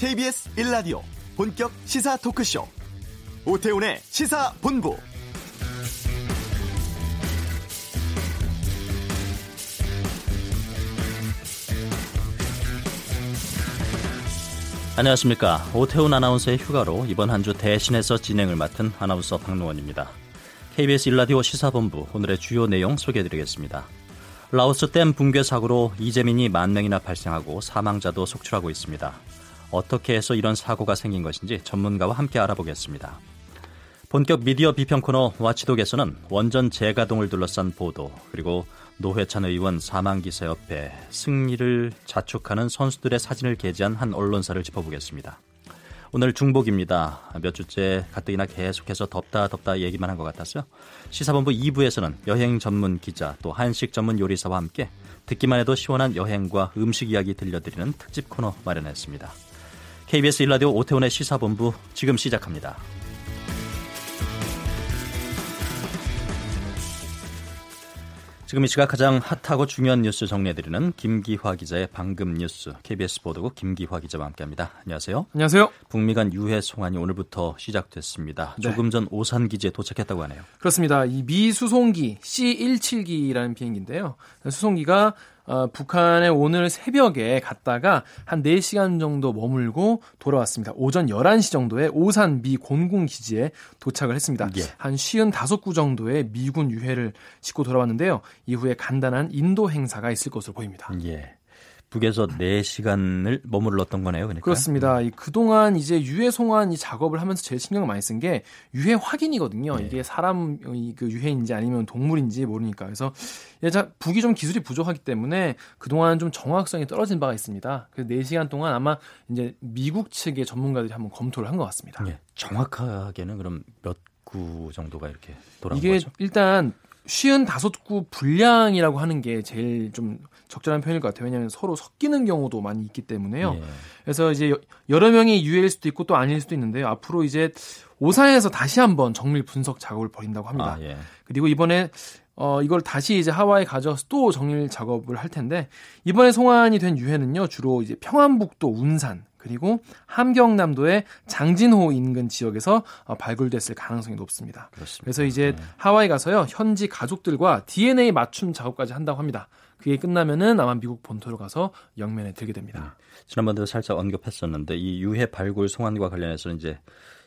KBS 1라디오 본격 시사 토크쇼 오태훈의 시사본부 안녕하십니까. 오태훈 아나운서의 휴가로 이번 한 주 대신해서 진행을 맡은 아나운서 박노원입니다. KBS 일라디오 시사본부 오늘의 주요 내용 소개해드리겠습니다. 라오스 댐 붕괴 사고로 이재민이 만 명이나 발생하고 사망자도 속출하고 있습니다. 어떻게 해서 이런 사고가 생긴 것인지 전문가와 함께 알아보겠습니다. 본격 미디어 비평 코너 와치독에서는 원전 재가동을 둘러싼 보도 그리고 노회찬 의원 사망 기사 옆에 승리를 자축하는 선수들의 사진을 게재한 한 언론사를 짚어보겠습니다. 오늘 중복입니다. 몇 주째 가뜩이나 계속해서 덥다 덥다 얘기만 한 것 같았어요. 시사본부 2부에서는 여행 전문 기자 또 한식 전문 요리사와 함께 듣기만 해도 시원한 여행과 음식 이야기 들려드리는 특집 코너 마련했습니다. KBS 일라디오 오태훈의 시사본부 지금 시작합니다. 지금 이 시각 가장 핫하고 중요한 뉴스 정리해드리는 김기화 기자의 방금 뉴스 KBS 보도국 김기화 기자와 함께합니다. 안녕하세요. 안녕하세요. 북미 간 유해 송환이 오늘부터 시작됐습니다. 네. 조금 전 오산 기지에 도착했다고 하네요. 그렇습니다. 이 미 수송기 C-17기라는 비행기인데요. 수송기가 어, 북한에 오늘 새벽에 갔다가 한 4시간 정도 머물고 돌아왔습니다. 오전 11시 정도에 오산 미 곤궁 기지에 도착을 했습니다. 예. 한 55구 정도의 미군 유해를 싣고 돌아왔는데요. 이후에 간단한 인도 행사가 있을 것으로 보입니다. 예. 북에서 4시간을 머물렀던 거네요. 그러니까. 그렇습니다. 이 그동안 이제 유해 송환 이 작업을 하면서 제일 신경을 많이 쓴 게 유해 확인이거든요. 네. 이게 사람 그 유해인지 아니면 동물인지 모르니까. 그래서 북이 좀 기술이 부족하기 때문에 그동안 좀 정확성이 떨어진 바가 있습니다. 그 4시간 동안 아마 이제 미국 측의 전문가들이 한번 검토를 한 것 같습니다. 네. 정확하게는 그럼 몇 구 정도가 이렇게 돌아온 이게 거죠? 일단 쉬운 다섯 구 분량이라고 하는 게 제일 좀 적절한 표현일 것 같아요. 왜냐하면 서로 섞이는 경우도 많이 있기 때문에요. 예. 그래서 이제 여러 명이 유해일 수도 있고 또 아닐 수도 있는데요. 앞으로 이제 오산에서 다시 한번 정밀 분석 작업을 벌인다고 합니다. 아, 예. 그리고 이번에 어, 이걸 다시 이제 하와이에 가져와서 또 정밀 작업을 할 텐데 이번에 송환이 된 유해는요 주로 이제 평안북도 운산 그리고 함경남도의 장진호 인근 지역에서 어, 발굴됐을 가능성이 높습니다. 그렇습니다. 그래서 이제 네. 하와이 가서요 현지 가족들과 DNA 맞춤 작업까지 한다고 합니다. 그게 끝나면은 아마 미국 본토로 가서 영면에 들게 됩니다. 네. 지난번에도 살짝 언급했었는데 이 유해 발굴 송환과 관련해서 이제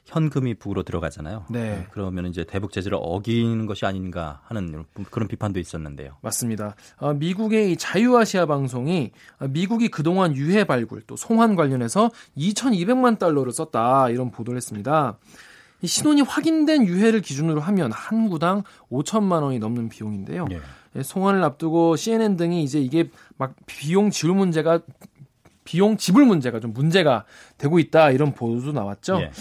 현금이 북으로 들어가잖아요. 네. 네. 그러면 이제 대북 제재를 어기는 것이 아닌가 하는 그런 비판도 있었는데요. 맞습니다. 어, 미국의 자유아시아 방송이 어, 미국이 그동안 유해 발굴 또 송환 관련해서 2,200만 달러를 썼다 이런 보도를 했습니다. 이 신원이 확인된 유해를 기준으로 하면 한 구당 5천만 원이 넘는 비용인데요. 네. 송환을 앞두고 CNN 등이 이제 이게 막 비용 지출 문제가 비용 지불 문제가 좀 문제가 되고 있다 이런 보도도 나왔죠. 예.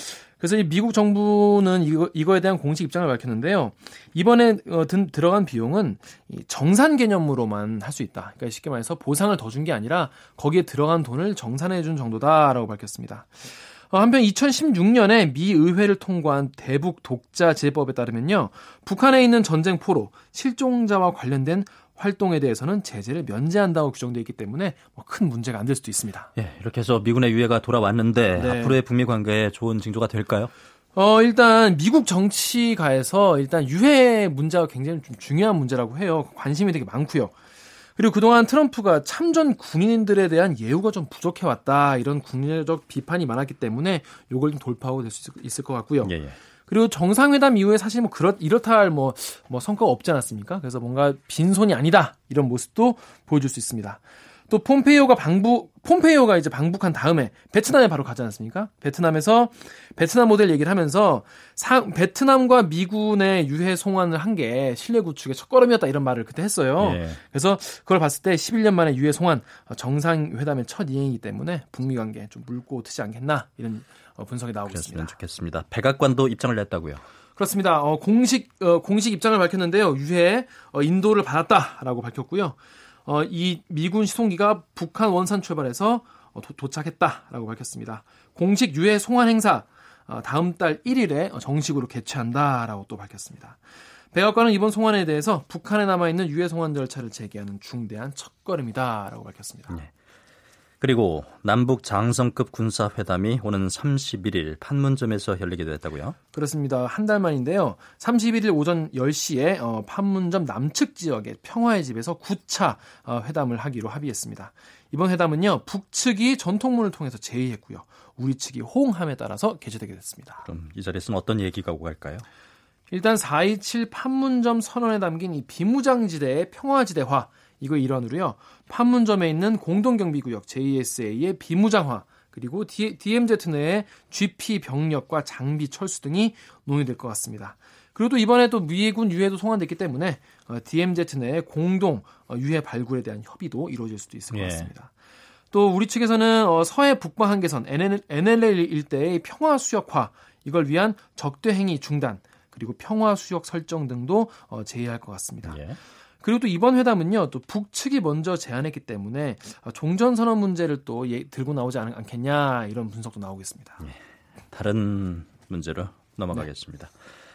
그래서 이 미국 정부는 이거, 이거에 대한 공식 입장을 밝혔는데요. 이번에 어, 든, 들어간 비용은 이 정산 개념으로만 할 수 있다. 그러니까 쉽게 말해서 보상을 더 준 게 아니라 거기에 들어간 돈을 정산해 준 정도다라고 밝혔습니다. 어, 한편 2016년에 미 의회를 통과한 대북 독자 제법에 따르면요. 북한에 있는 전쟁 포로, 실종자와 관련된 활동에 대해서는 제재를 면제한다고 규정되어 있기 때문에 뭐 큰 문제가 안 될 수도 있습니다. 예, 이렇게 해서 미군의 유해가 돌아왔는데 네. 앞으로의 북미 관계에 좋은 징조가 될까요? 어, 일단 미국 정치가에서 일단 유해 문제가 굉장히 좀 중요한 문제라고 해요. 관심이 되게 많고요. 그리고 그동안 트럼프가 참전 군인들에 대한 예우가 좀 부족해 왔다 이런 국내적 비판이 많았기 때문에 요걸 좀 돌파하고 될 수 있을 것 같고요. 예, 예. 그리고 정상회담 이후에 사실 뭐 그렇 이렇다 할 뭐 뭐 성과가 없지 않았습니까? 그래서 뭔가 빈손이 아니다 이런 모습도 보여줄 수 있습니다. 또 폼페이오가 방북 폼페이오가 이제 방북한 다음에 베트남에 바로 가지 않았습니까? 베트남에서 베트남 모델 얘기를 하면서 사, 베트남과 미군의 유해 송환을 한게 신뢰 구축의 첫걸음이었다 이런 말을 그때 했어요. 네. 그래서 그걸 봤을 때 11년 만에 유해 송환 정상회담의 첫 이행이기 때문에 북미 관계 좀 물고 트지 않겠나 이런 어, 분석이 나오고 있습니다. 좋겠습니다. 백악관도 입장을 냈다고요. 그렇습니다. 어, 공식 어, 공식 입장을 밝혔는데요. 유해 어, 인도를 받았다라고 밝혔고요. 어, 이 미군 시송기가 북한 원산 출발해서 어, 도, 착했다라고 밝혔습니다. 공식 유해 송환 행사 어, 다음 달 1일에 정식으로 개최한다라고 또 밝혔습니다. 백악관은 이번 송환에 대해서 북한에 남아 있는 유해 송환 절차를 재개하는 중대한 첫걸음이다라고 밝혔습니다. 네. 그리고 남북 장성급 군사회담이 오는 31일 판문점에서 열리게 됐다고요? 그렇습니다. 한 달 만인데요. 31일 오전 10시에 어, 판문점 남측 지역의 평화의 집에서 9차 어, 회담을 하기로 합의했습니다. 이번 회담은요. 북측이 전통문을 통해서 제의했고요. 우리 측이 호응함에 따라서 개최되게 됐습니다. 그럼 이 자리에서는 어떤 얘기가 오고 갈까요? 일단 4.27 판문점 선언에 담긴 이 비무장지대의 평화지대화 이거 일환으로요. 판문점에 있는 공동경비구역 JSA의 비무장화 그리고 DMZ 내의 GP 병력과 장비 철수 등이 논의될 것 같습니다. 그리고 또 이번에 또 미군 유해도 송환됐기 때문에 DMZ 내의 공동 어, 유해 발굴에 대한 협의도 이루어질 수도 있을 것 예. 같습니다. 예. 또 우리 측에서는 어, 서해 북방 한계선 NLL 일대의 평화 수역화 이걸 위한 적대 행위 중단 그리고 평화 수역 설정 등도 어, 제의할 것 같습니다. 예. 그리고 또 이번 회담은요, 또 북측이 먼저 제안했기 때문에 종전선언 문제를 또 예, 들고 나오지 않, 겠냐 이런 분석도 나오겠습니다. 예, 다른 문제로 넘어가겠습니다. 네.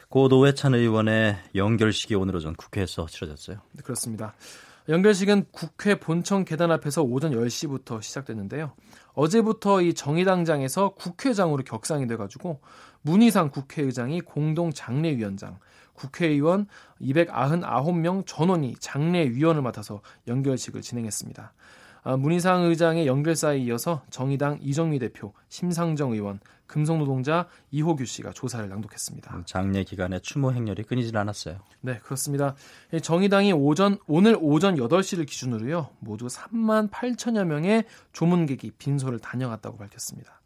고 노회찬 의원의 연결식이 오늘 오전 국회에서 치러졌어요. 네, 그렇습니다. 연결식은 국회 본청 계단 앞에서 오전 10시부터 시작됐는데요. 어제부터 이 정의당장에서 국회장으로 격상이 돼가지고 문희상 국회의장이 공동 장례위원장, 국회의원 299명 전원이 장례위원을 맡아서 연결식을 진행했습니다. 아, 문희상 의장의 연결사에 이어서 정의당 이정미 대표, 심상정 의원, 금속노동자 이호규 씨가 조사를 낭독했습니다. 음, 장례 기간에 추모 행렬이 끊이질 않았어요. 네, 그렇습니다. 정의당이 오전 오늘 오전 8시를 기준으로요. 모두 3만 8천여 명의 조문객이 빈소를 다녀갔다고 밝혔습니다.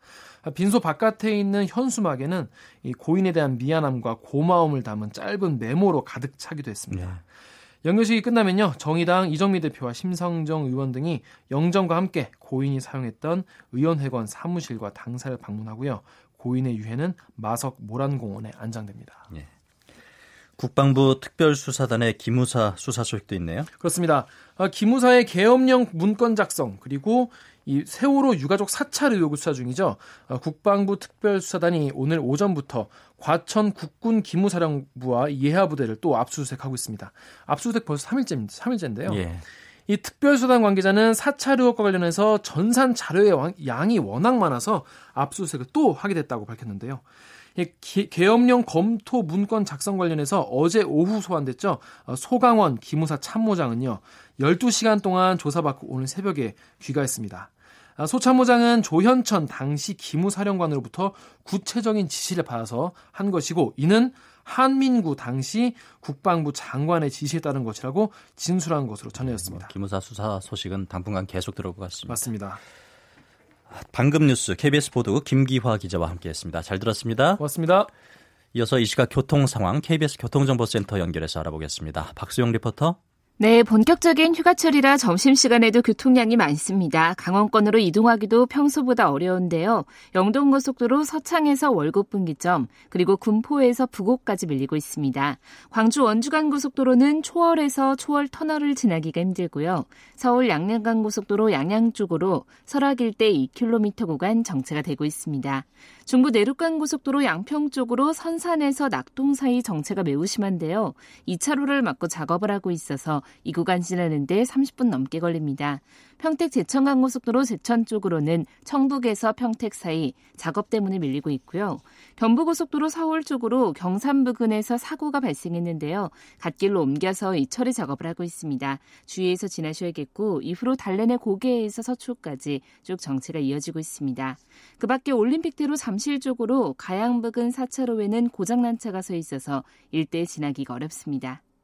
빈소 바깥에 있는 현수막에는 이 고인에 대한 미안함과 고마움을 담은 짧은 메모로 가득 차기도 했습니다. 네. 연결식이 끝나면요 정의당 이정미 대표와 심상정 의원 등이 영정과 함께 고인이 사용했던 의원회관 사무실과 당사를 방문하고요 고인의 유해는 마석 모란공원에 안장됩니다. 네. 국방부 특별수사단의 기무사 수사 소식도 있네요. 그렇습니다. 아, 기무사의 계엄령 문건 작성 그리고 이 세월호 유가족 사찰 의혹을 수사 중이죠. 아, 국방부 특별수사단이 오늘 오전부터 과천 국군 기무사령부와 예하 부대를 또 압수수색하고 있습니다. 압수수색 벌써 3일째 3일째인데요. 예. 이 특별수단 관계자는 사찰 의혹과 관련해서 전산 자료의 양이 워낙 많아서 압수수색을 또 하게 됐다고 밝혔는데요. 계엄령 검토 문건 작성 관련해서 어제 오후 소환됐죠. 어, 소강원 기무사 참모장은요. 12시간 동안 조사받고 오늘 새벽에 귀가했습니다. 아, 소 참모장은 조현천 당시 기무사령관으로부터 구체적인 지시를 받아서 한 것이고 이는 한민구 당시 국방부 장관의 지시에 따른 것이라고 진술한 것으로 전해졌습니다. 기무사 수사 소식은 당분간 계속 들어올 것 같습니다. 맞습니다. 방금 뉴스 KBS 보도 김기화 기자와 함께했습니다. 잘 들었습니다. 고맙습니다. 이어서 이 시각 교통 상황 KBS 교통정보센터 연결해서 알아보겠습니다. 박수영 리포터. 네, 본격적인 휴가철이라 점심시간에도 교통량이 많습니다. 강원권으로 이동하기도 평소보다 어려운데요. 영동고속도로 서창에서 월곡 분기점, 그리고 군포에서 부곡까지 밀리고 있습니다. 광주 원주간 고속도로는 초월에서 초월 터널을 지나기가 힘들고요. 서울 양양간 고속도로 양양 쪽으로 설악 일대 2km 구간 정체가 되고 있습니다. 중부 내륙간 고속도로 양평 쪽으로 선산에서 낙동 사이 정체가 매우 심한데요. 2차로를 막고 작업을 하고 있어서 이 구간 지나는데 30분 넘게 걸립니다. 평택 제천간 고속도로 제천 쪽으로는 청북에서 평택 사이 작업 때문에 밀리고 있고요. 경부고속도로 서울 쪽으로 경산 부근에서 사고가 발생했는데요. 갓길로 옮겨서 이 처리 작업을 하고 있습니다. 주의해서 지나셔야겠고 이후로 달래내 고개에서 서초까지 쭉 정체가 이어지고 있습니다. 그 밖에 올림픽대로 잠실 쪽으로 가양 부근 4차로에는 고장난 차가 서 있어서 일대 지나기가 어렵습니다.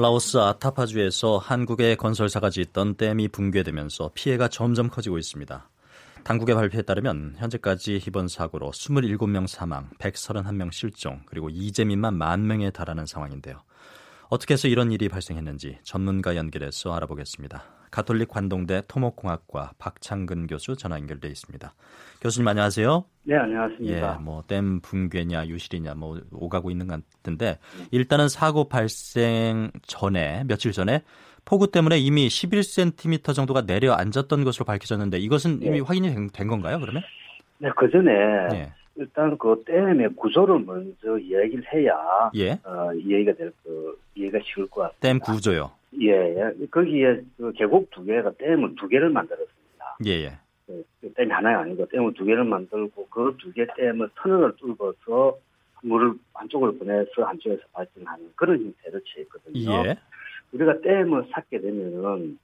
라오스 아타파주에서 한국의 건설사가 짓던 댐이 붕괴되면서 피해가 점점 커지고 있습니다. 당국의 발표에 따르면 현재까지 이번 사고로 27명 사망, 131명 실종, 그리고 이재민만 만 명에 달하는 상황인데요. 어떻게 해서 이런 일이 발생했는지 전문가 연결해서 알아보겠습니다. 가톨릭 관동대 토목공학과 박창근 교수 전화 연결돼 있습니다. 교수님 안녕하세요. 네, 안녕하십니까. 예, 뭐댐 붕괴냐 유실이냐 뭐 오가고 있는 것 같은데 일단은 사고 발생 전에 며칠 전에 폭우 때문에 이미 11cm 정도가 내려앉았던 것으로 밝혀졌는데 이것은 이미 네. 확인이 된, 된 건가요? 그러면? 네, 그 전에 예. 일단 그 댐의 구조를 먼저 이야기를 해야 예. 어, 이해가 될 그, 이해가 쉬울 것 같습니다. 댐 구조요. 예, 예. 거기에 그 계곡 두 개가 댐을 두 개를 만들었습니다. 예, 예. 그, 그 댐이 하나가 아니고 댐을 두 개를 만들고 그 두 개 댐을 터널을 뚫어서 물을 한쪽으로 보내서 한쪽에서 발전하는 그런 형태를 취했거든요. 예. 우리가 댐을 쌓게 되면은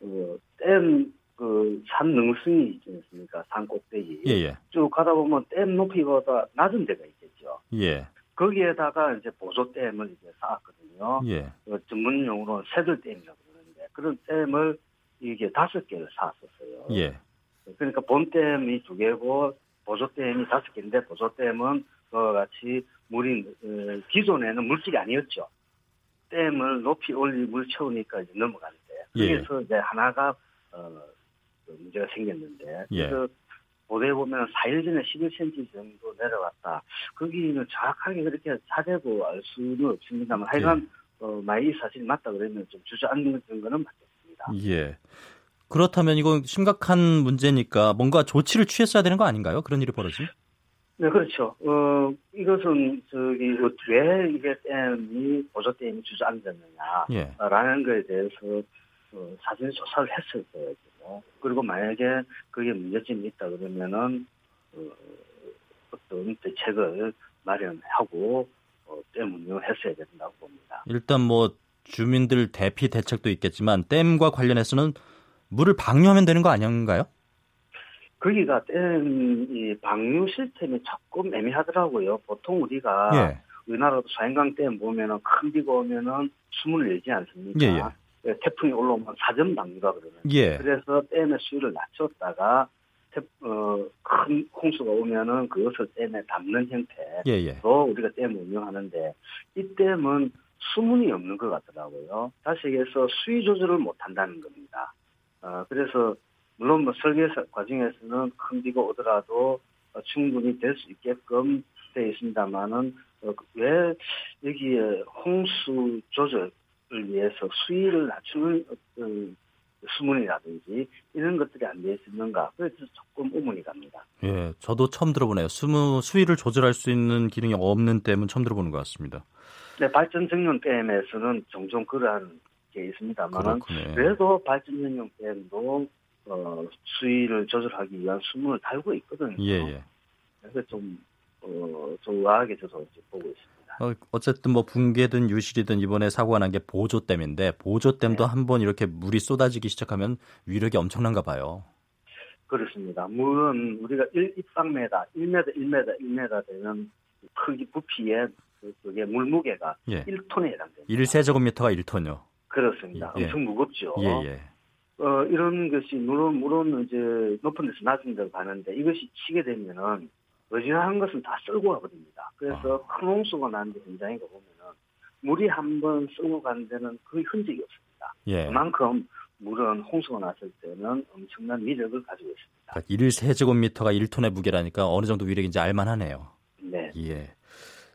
그 댐, 그, 산 능성이 있지 않습니까? 산 꼭대기. 예, 예. 쭉 가다 보면 댐 높이보다 낮은 데가 있겠죠. 예. 거기에다가 이제 보조댐을 이제 쌓았거든요. 예. 그 전문용어로 새들댐이라고 그러는데 그런 댐을 이게 다섯 개를 쌓았었어요. 예. 그러니까 본댐이 두 개고 보조댐이 다섯 개인데 보조댐은 그와 같이 물이 어, 기존에는 물질이 아니었죠. 댐을 높이 올리 물 채우니까 이제 넘어가는데 예. 그래서 이제 하나가 어, 그 문제가 생겼는데 예. 그래서 보도에 보면 4일 전에 11cm 정도 내려갔다. 거기는 정확하게 그렇게 자세고 알 수는 없습니다만 하여간 어, 만약 이 사실이 맞다 그러면 좀 주저앉는 거는 맞겠습니다. 예. 그렇다면 이거 심각한 문제니까 뭔가 조치를 취했어야 되는 거 아닌가요? 그런 일이 벌어지? 네, 그렇죠. 어, 이것은, 저기, 왜 이게 댐이, 보조댐이 주저앉았느냐, 예. 라는 거에 대해서, 어, 사전 조사를 했을 거예요. 그리고 만약에 그게 문제점이 있다 그러면은, 어, 어떤 대책을 마련하고, 어, 댐 운영을 했어야 된다고 봅니다. 일단 뭐 주민들 대피 대책도 있겠지만 댐과 관련해서는 물을 방류하면 되는 거 아닌가요? 거기가 댐이 방류 시스템이 조금 애매하더라고요. 보통 우리가 예. 우리나라도 소행강 댐 보면은 큰 비가 오면은 수문을 열지 않습니까? 예, 예. 태풍이 올라오면 사전 방류가 그러는. 예. 그래서 댐의 수위를 낮췄다가 태, 어, 큰 홍수가 오면은 그것을 댐에 담는 형태로 예, 예. 우리가 댐을 운영하는데 이 댐은 수문이 없는 것 같더라고요. 다시 얘기해서 수위 조절을 못 한다는 겁니다. 어, 그래서 물론 뭐 설계 과정에서는 큰 비가 오더라도 어, 충분히 될 수 있게끔 되어 있습니다만은 어, 왜 여기에 홍수 조절을 위해서 수위를 낮추는 어떤 수문이라든지 이런 것들이 안 되어 있는가 그래서 조금 의문이 갑니다. 예. 저도 처음 들어보네요. 수무 수위를 조절할 수 있는 기능이 없는 댐은 처음 들어보는 것 같습니다. 네, 발전 전용 댐에서는 종종 그러한 게 있습니다만은 그렇군요. 그래도 발전 전용 댐도 어, 수위를 조절하기 위한 수문을 달고 있거든요. 예, 예. 그래서 좀, 어, 좀 의아하게 저도 보고 있습니다. 어, 어쨌든 뭐 붕괴든 유실이든 이번에 사고가 난 게 보조댐인데 보조댐도 네. 한번 이렇게 물이 쏟아지기 시작하면 위력이 엄청난가 봐요. 그렇습니다. 물은 우리가 1, 입방메다, 1m, 1m, 1m 되는 크기 부피의 그, 그게 물무게가 예. 1톤에 해당됩니다. 1세제곱미터가 1톤요. 그렇습니다. 예. 엄청 무겁죠. 예, 예. 어, 이런 것이, 물론, 물론 이제 높은 데서 낮은 데로 가는데 이것이 치게 되면은 어지간한 것은 다 쓸고 가버립니다. 그래서 아. 큰 홍수가 나는데 현장에 가보면은 물이 한 번 쓸고 가는 데는 거의 흔적이 없습니다. 예. 그만큼 물은 홍수가 났을 때는 엄청난 위력을 가지고 있습니다. 그러니까 1세제곱미터가 1톤의 무게라니까 어느 정도 위력인지 알만하네요. 네. 예.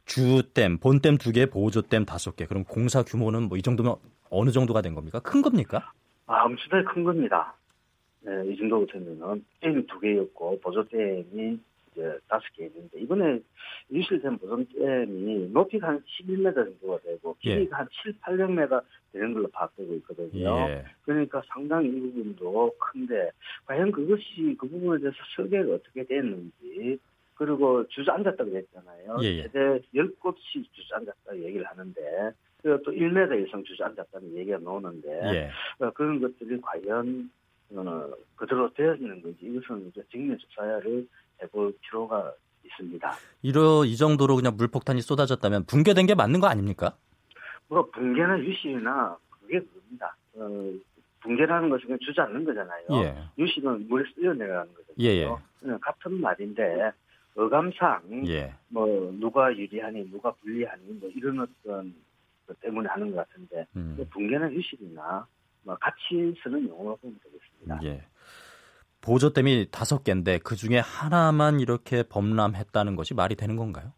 주댐, 본댐 두 개, 보조댐 다섯 개. 그럼 공사 규모는 뭐 이 정도면 어느 정도가 된 겁니까? 큰 겁니까? 아, 엄청나게 큰 겁니다. 네, 이 정도 되면은 댐이 두 개였고 보조댐이 이제 다섯 개 있는데 이번에 유실된 보조댐이 높이가 한 11m 정도가 되고 예. 길이가 한 7, 800m 되는 걸로 파악되고 있거든요. 예. 그러니까 상당히 이 부분도 큰데 과연 그것이 그 부분에 대해서 설계가 어떻게 됐는지 그리고 주저앉았다고 그랬잖아요. 예, 예. 최대 10곳이 주저앉았다 얘기를 하는데 그리고 또 1m 이상 주저앉았다는 얘기가 나오는데 예. 어, 그런 것들이 과연 어, 그대로 되어 있는 건지 이것은 이제 직면 조사를 해볼 필요가 있습니다. 이러 이 정도로 그냥 물폭탄이 쏟아졌다면 붕괴된 게 맞는 거 아닙니까? 뭐 붕괴나 유실이나 그게 그겁니다. 어, 붕괴라는 것은 그냥 주저앉는 거잖아요. 예. 유실은 물에 쓸려 내려가는 거거든요. 예, 예. 같은 말인데 어감상 예. 뭐 누가 유리하니 누가 불리하니 뭐 이런 어떤 것 때문에 하는 것 같은데 음. 뭐 붕괴나 유실이나 뭐 같이 쓰는 용어로 보면 되겠습니다. 예. 보조댐이 다섯 개인데 그 중에 하나만 이렇게 범람했다는 것이 말이 되는 건가요?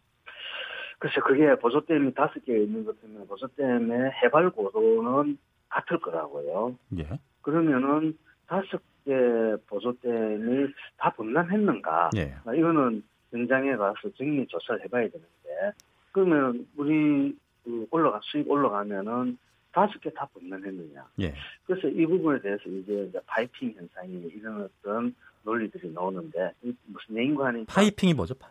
글쎄 그게 보조댐이 다섯 개 있는 것 때문에 보조댐의 해발 고도는 같을 거라고요. 예. 그러면은 다섯 개 보조댐이 다 범람했는가? 예. 아, 이거는 현장에 가서 정밀 조사를 해봐야 되는데 그러면 우리 그 올라가 수익 올라가면은 다섯 개다 범람했느냐? 예. 그래서 이 부분에 대해서 이제, 파이핑 현상이 이런 어떤 논리들이 나오는데 이 무슨 내인관이 파이핑이 뭐죠? 파...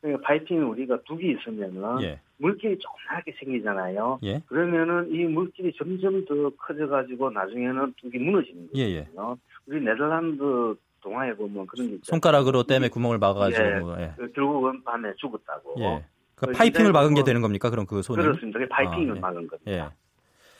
그러니까 파이핑이 우리가 둑이 있으면은 예. 물길이 조그맣게 생기잖아요. 예. 그러면은 이 물길이 점점 더 커져가지고 나중에는 뚝이 무너지는 예, 예. 거거든요. 우리 네덜란드 동화에 보면 그런 게 있잖아요. 손가락으로 댐에 구멍을 막아가지고 예. 뭐, 예. 그 결국은 밤에 죽었다고. 예. 그그 파이핑을 막은 게 뭐- 되는 겁니까? 그럼 그 손이? 그렇습니다. 그게 파이핑을 아, 예. 막은 겁니다.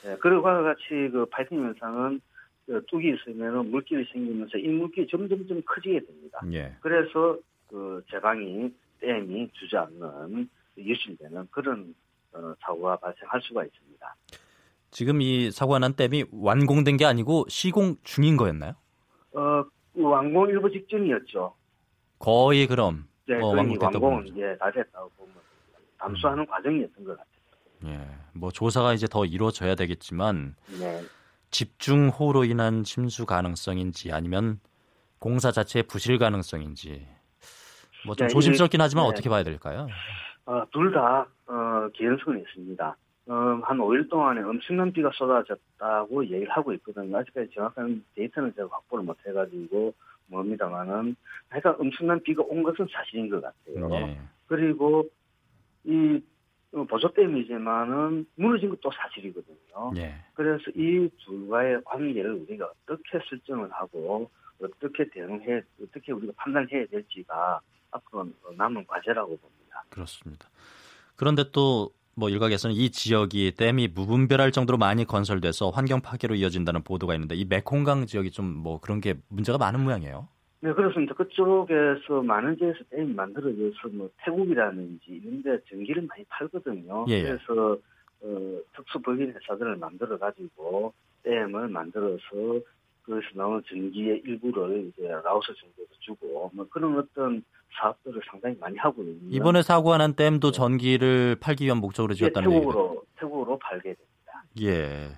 예. 예, 그리고 와 같이 그 파이팅 현상은 그 뚝이 있으면 물길이 생기면서 이 물길이 점점점 커지게 됩니다. 예. 그래서 그 제방이 댐이 주저앉는 유실되는 그런 어, 사고가 발생할 수가 있습니다. 지금 이 사고가 난 댐이 완공된 게 아니고 시공 중인 거였나요? 어, 그 완공 일부 직전이었죠. 거의 그럼 네, 어, 완공됐다고 완공은 예, 다 됐다고 보면 감수하는 과정이었던 것 같아요. 예. 뭐 조사가 이제 더 이루어져야 되겠지만 네. 집중호우로 인한 침수 가능성인지 아니면 공사 자체의 부실 가능성인지 뭐좀 네, 조심스럽긴 하지만 네. 어떻게 봐야 될까요? 어, 둘다 어, 개연성은 있습니다. 어, 한 5일 동안에 엄청난 비가 쏟아졌다고 얘기를 하고 있거든요. 아직까지 정확한 데이터는 제가 확보를 못 해가지고 뭡니다만은 하여간 엄청난 비가 온 것은 사실인 것 같아요. 예. 그리고 이 어, 보조댐이지만은 무너진 것도 사실이거든요. 예. 그래서 이 둘과의 관계를 우리가 어떻게 설정을 하고 어떻게 대응해 어떻게 우리가 판단해야 될지가 앞으로 남은 과제라고 봅니다. 그렇습니다. 그런데 또 뭐 일각에서는 이 지역이 댐이 무분별할 정도로 많이 건설돼서 환경 파괴로 이어진다는 보도가 있는데 이 메콩강 지역이 좀 뭐 그런 게 문제가 많은 모양이에요. 네, 그렇습니다. 그쪽에서 많은 댐이 만들어져서 뭐 태국이라든지 이런데 전기를 많이 팔거든요. 예, 예. 그래서 어, 특수법인 회사들을 만들어 가지고 댐을 만들어서 거기서 나오는 전기의 일부를 이제 라오스 정부에서 주고 뭐 그런 어떤 사업들을 상당히 많이 하고 있는 이번에 사고가 난 댐도 전기를 팔기 위한 목적으로 예, 지었다는 얘기죠. 태국으로 태국으로 팔게 됩니다. 예.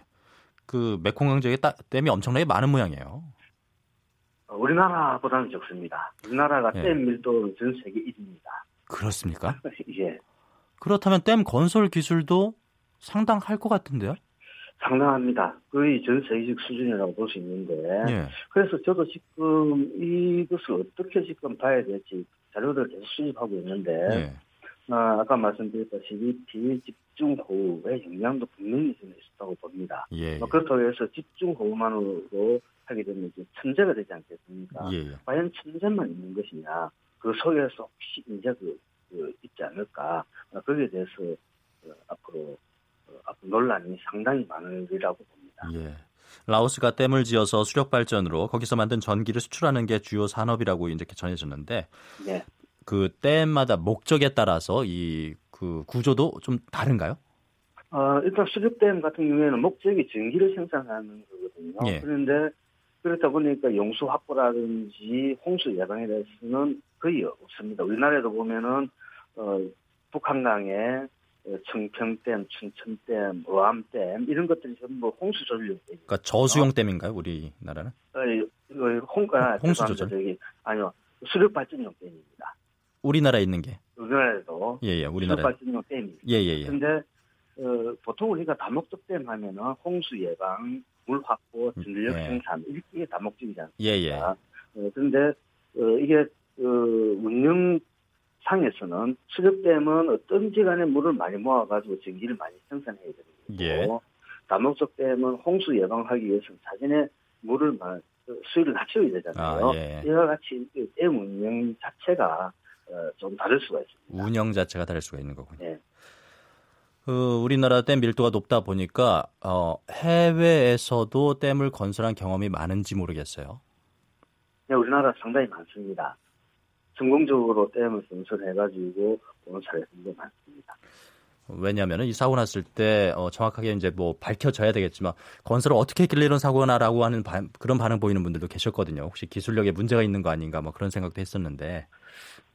그 메콩강 지역에 따- 댐이 엄청나게 많은 모양이에요. 어, 우리나라보다는 적습니다. 우리나라가 예. 댐 밀도는 전 세계 1위입니다. 그렇습니까? 예. 그렇다면 댐 건설 기술도 상당할 것 같은데요? 상당합니다. 거의 전 세계적 수준이라고 볼 수 있는데 예. 그래서 저도 지금 이것을 어떻게 지금 봐야 될지 자료들을 계속 수집하고 있는데 예. 아, 아까 말씀드렸다시피 비집중호우의 영향도 분명히 좀 있었다고 봅니다. 예. 뭐 그렇다고 해서 집중호우만으로 하게 되면 이제 천재가 되지 않겠습니까? 예. 예. 과연 천재만 있는 것이냐 그 속에서 혹시 이제 그, 그 있지 않을까 어, 거기에 대해서 어, 앞으로 어, 앞으로 논란이 상당히 많으리라고 봅니다. 예. 라오스가 댐을 지어서 수력 발전으로 거기서 만든 전기를 수출하는 게 주요 산업이라고 이렇게 전해졌는데 네. 그 댐마다 목적에 따라서 이 그 구조도 좀 다른가요? 어, 일단 수력댐 같은 경우에는 목적이 전기를 생산하는 거거든요. 예. 그런데 그렇다 보니까 용수 확보라든지 홍수 예방에 대해서는 거의 없습니다. 우리나라에도 보면은 어, 북한강에 어, 청평댐, 춘천댐, 어암댐 이런 것들이 전부 홍수 조절용 댐. 그러니까 저수용 댐인가요? 우리나라는? 어, 홍, 아, 홍수. 조절. 저기, 아니요. 수력 발전용 댐입니다. 우리나라에 있는 게. 우리나라에도 예, 예. 수력 우리나라에. 발전용 댐입니다. 예, 예, 예. 근데 어, 보통 우리가 다목적 댐 하면은 홍수 예방, 물 확보, 전력 예. 생산 이게 다 목적이지 않습니까? 예, 예. 어, 그런데 어, 이게 어, 운영 상에서는 수력댐은 어떤지 간에 물을 많이 모아가지고 전기를 많이 생산해야 되는 예. 거고 다목적 댐은 홍수 예방하기 위해서는 자신의 물을 마- 그 수위를 낮춰야 되잖아요. 아, 예. 이와 같이 그댐 운영 자체가 어, 좀 다를 수가 있습니다. 운영 자체가 다를 수가 있는 거군요. 예. 그 우리나라 댐 밀도가 높다 보니까 어, 해외에서도 댐을 건설한 경험이 많은지 모르겠어요. 네, 우리나라 상당히 많습니다. 성공적으로 댐을 건설해가지고 온 사례들도 많습니다. 왜냐하면 이 사고 났을 때 어, 정확하게 이제 뭐 밝혀져야 되겠지만 건설을 어떻게 했길래 이런 사고가 나라고 하는 바, 그런 반응 보이는 분들도 계셨거든요. 혹시 기술력에 문제가 있는 거 아닌가 뭐 그런 생각도 했었는데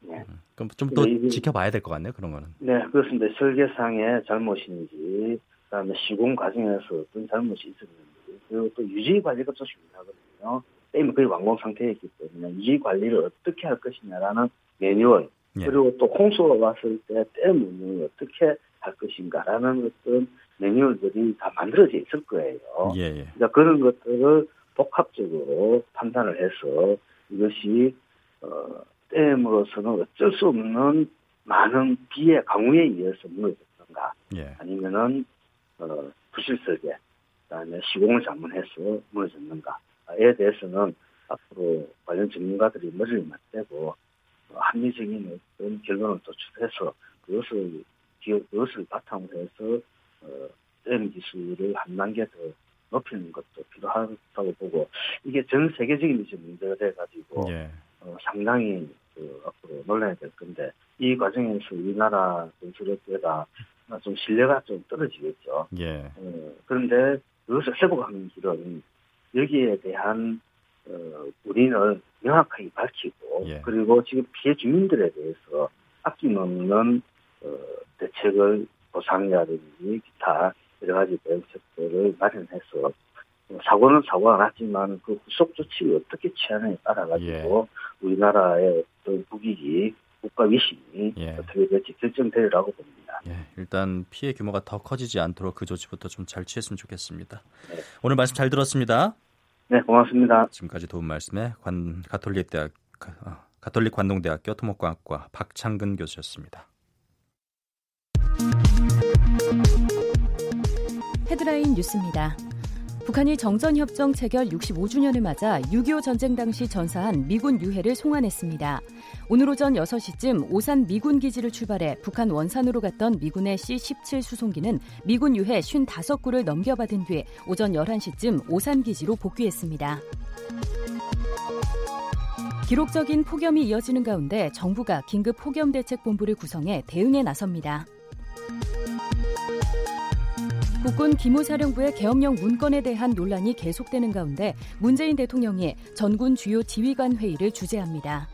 네. 음, 그럼 좀 또 지켜봐야 될 것 같네요. 그런 거는. 네, 그렇습니다. 설계상의 잘못인지 그다음에 시공 과정에서 어떤 잘못이 있었는지 그리고 또 유지 관리가 좀 중요하거든요. 게임은 거의 완공 상태에 있기 때문에 유지 관리를 어떻게 할 것이냐라는 매뉴얼 예. 그리고 또 홍수가 왔을 때 댐을 어떻게 할 것인가라는 어떤 매뉴얼들이 다 만들어져 있을 거예요. 예, 예. 그러니까 그런 것들을 복합적으로 판단을 해서 이것이 어, 댐으로서는 어쩔 수 없는 많은 비의 강우에 의해서 무너졌던가 예. 아니면은 어, 부실설계 그다음에 시공을 잘못해서 무너졌는가에 대해서는 앞으로 관련 전문가들이 머리를 맞대고 합리적인 어떤 결론을 도출해서 그것을 그것을 바탕으로 해서 어, 댐 기술을 한 단계 더 높이는 것도 필요하다고 보고 이게 전 세계적인 이제 문제가 돼가지고 예. 어, 상당히 그 앞으로 논란이 될 건데 이 과정에서 우리나라 건설업계가 좀 신뢰가 좀 떨어지겠죠. 예. 어, 그런데 그것을 회복하는 길은 여기에 대한 어, 우리는 명확하게 밝히고 예. 그리고 지금 피해 주민들에 대해서 아낌없는 어, 대책을 보상이라든지 기타 여러 가지 대응책들을 마련해서 사고는 사고가 났지만 그 후속 조치를 어떻게 취하느냐에 따라 가지고 예. 우리나라의 어떤 국익이 국가 위신이 예. 어떻게 될지 결정되리라고 봅니다. 예. 일단 피해 규모가 더 커지지 않도록 그 조치부터 좀 잘 취했으면 좋겠습니다. 네. 오늘 말씀 잘 들었습니다. 네, 고맙습니다. 지금까지 도움 말씀에 관 가톨릭 대학 어, 가톨릭 관동대학교 토목과학과 박창근 교수였습니다. 헤드라인 뉴스입니다. 북한이 정전협정 체결 65주년을 맞아 6.25 전쟁 당시 전사한 미군 유해를 송환했습니다. 오늘 오전 6시쯤 오산 미군 기지를 출발해 북한 원산으로 갔던 미군의 C-17 수송기는 미군 유해 55구를 넘겨받은 뒤 오전 11시쯤 오산 기지로 복귀했습니다. 기록적인 폭염이 이어지는 가운데 정부가 긴급 폭염 대책 본부를 구성해 대응에 나섭니다. 국군 기무사령부의 계엄령 문건에 대한 논란이 계속되는 가운데 문재인 대통령이 전군 주요 지휘관 회의를 주재합니다.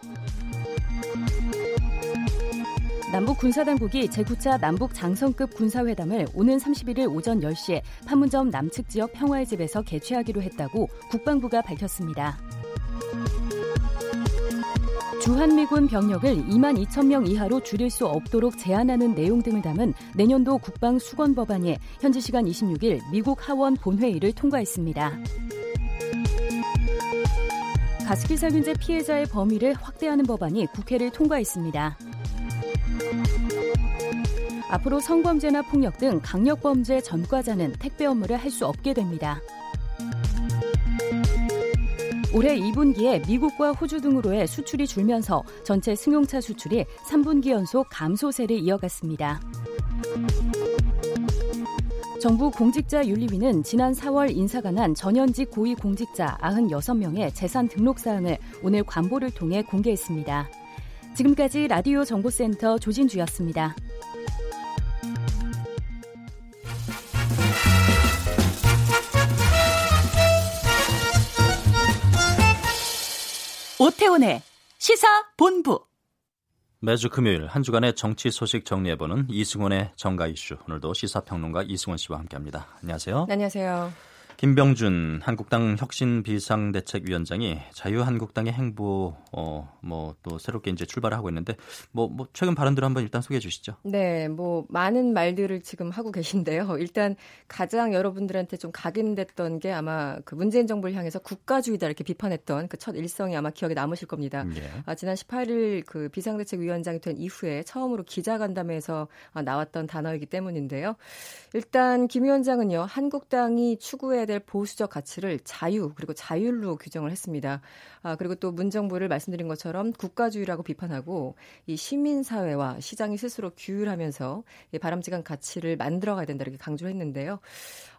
남북 군사당국이 제9차 남북 장성급 군사회담을 오는 31일 오전 10시에 판문점 남측 지역 평화의 집에서 개최하기로 했다고 국방부가 밝혔습니다. 주한미군 병력을 2만 2천 명 이하로 줄일 수 없도록 제한하는 내용 등을 담은 내년도 국방 수건 법안이 현지 시간 26일 미국 하원 본회의를 통과했습니다. 가습기 살균제 피해자의 범위를 확대하는 법안이 국회를 통과했습니다. 앞으로 성범죄나 폭력 등 강력범죄 전과자는 택배 업무를 할 수 없게 됩니다. 올해 2분기에 미국과 호주 등으로의 수출이 줄면서 전체 승용차 수출이 3분기 연속 감소세를 이어갔습니다. 정부 공직자윤리위는 지난 4월 인사가 난 전현직 고위 공직자 96명의 재산 등록 사항을 오늘 관보를 통해 공개했습니다. 지금까지 라디오 정보센터 조진주였습니다. 오태훈의 시사 본부. 매주 금요일 한 주간의 정치 소식 정리해보는 이승원의 정가 이슈. 오늘도 시사평론가 이승원 씨와 함께합니다. 안녕하세요. 네, 안녕하세요. 김병준 한국당 혁신 비상대책위원장이 자유한국당의 행보 어뭐 또 새롭게 이제 출발을 하고 있는데 뭐, 뭐 최근 발언들을 한번 일단 소개해 주시죠. 네, 뭐 많은 말들을 지금 하고 계신데요. 일단 가장 여러분들한테 좀 각인됐던 게 아마 그 문재인 정부를 향해서 국가주의다 이렇게 비판했던 그 첫 일성이 아마 기억에 남으실 겁니다. 네. 아, 지난 18일 그 비상대책위원장이 된 이후에 처음으로 기자간담회에서 아, 나왔던 단어이기 때문인데요. 일단 김 위원장은요 한국당이 추구해 지켜야될 보수적 가치를 자유 그리고 자율로 규정을 했습니다. 아, 그리고 또 문정부를 말씀드린 것처럼 국가주의라고 비판하고 이 시민사회와 시장이 스스로 규율하면서 이 바람직한 가치를 만들어가야 된다 이렇게 강조를 했는데요.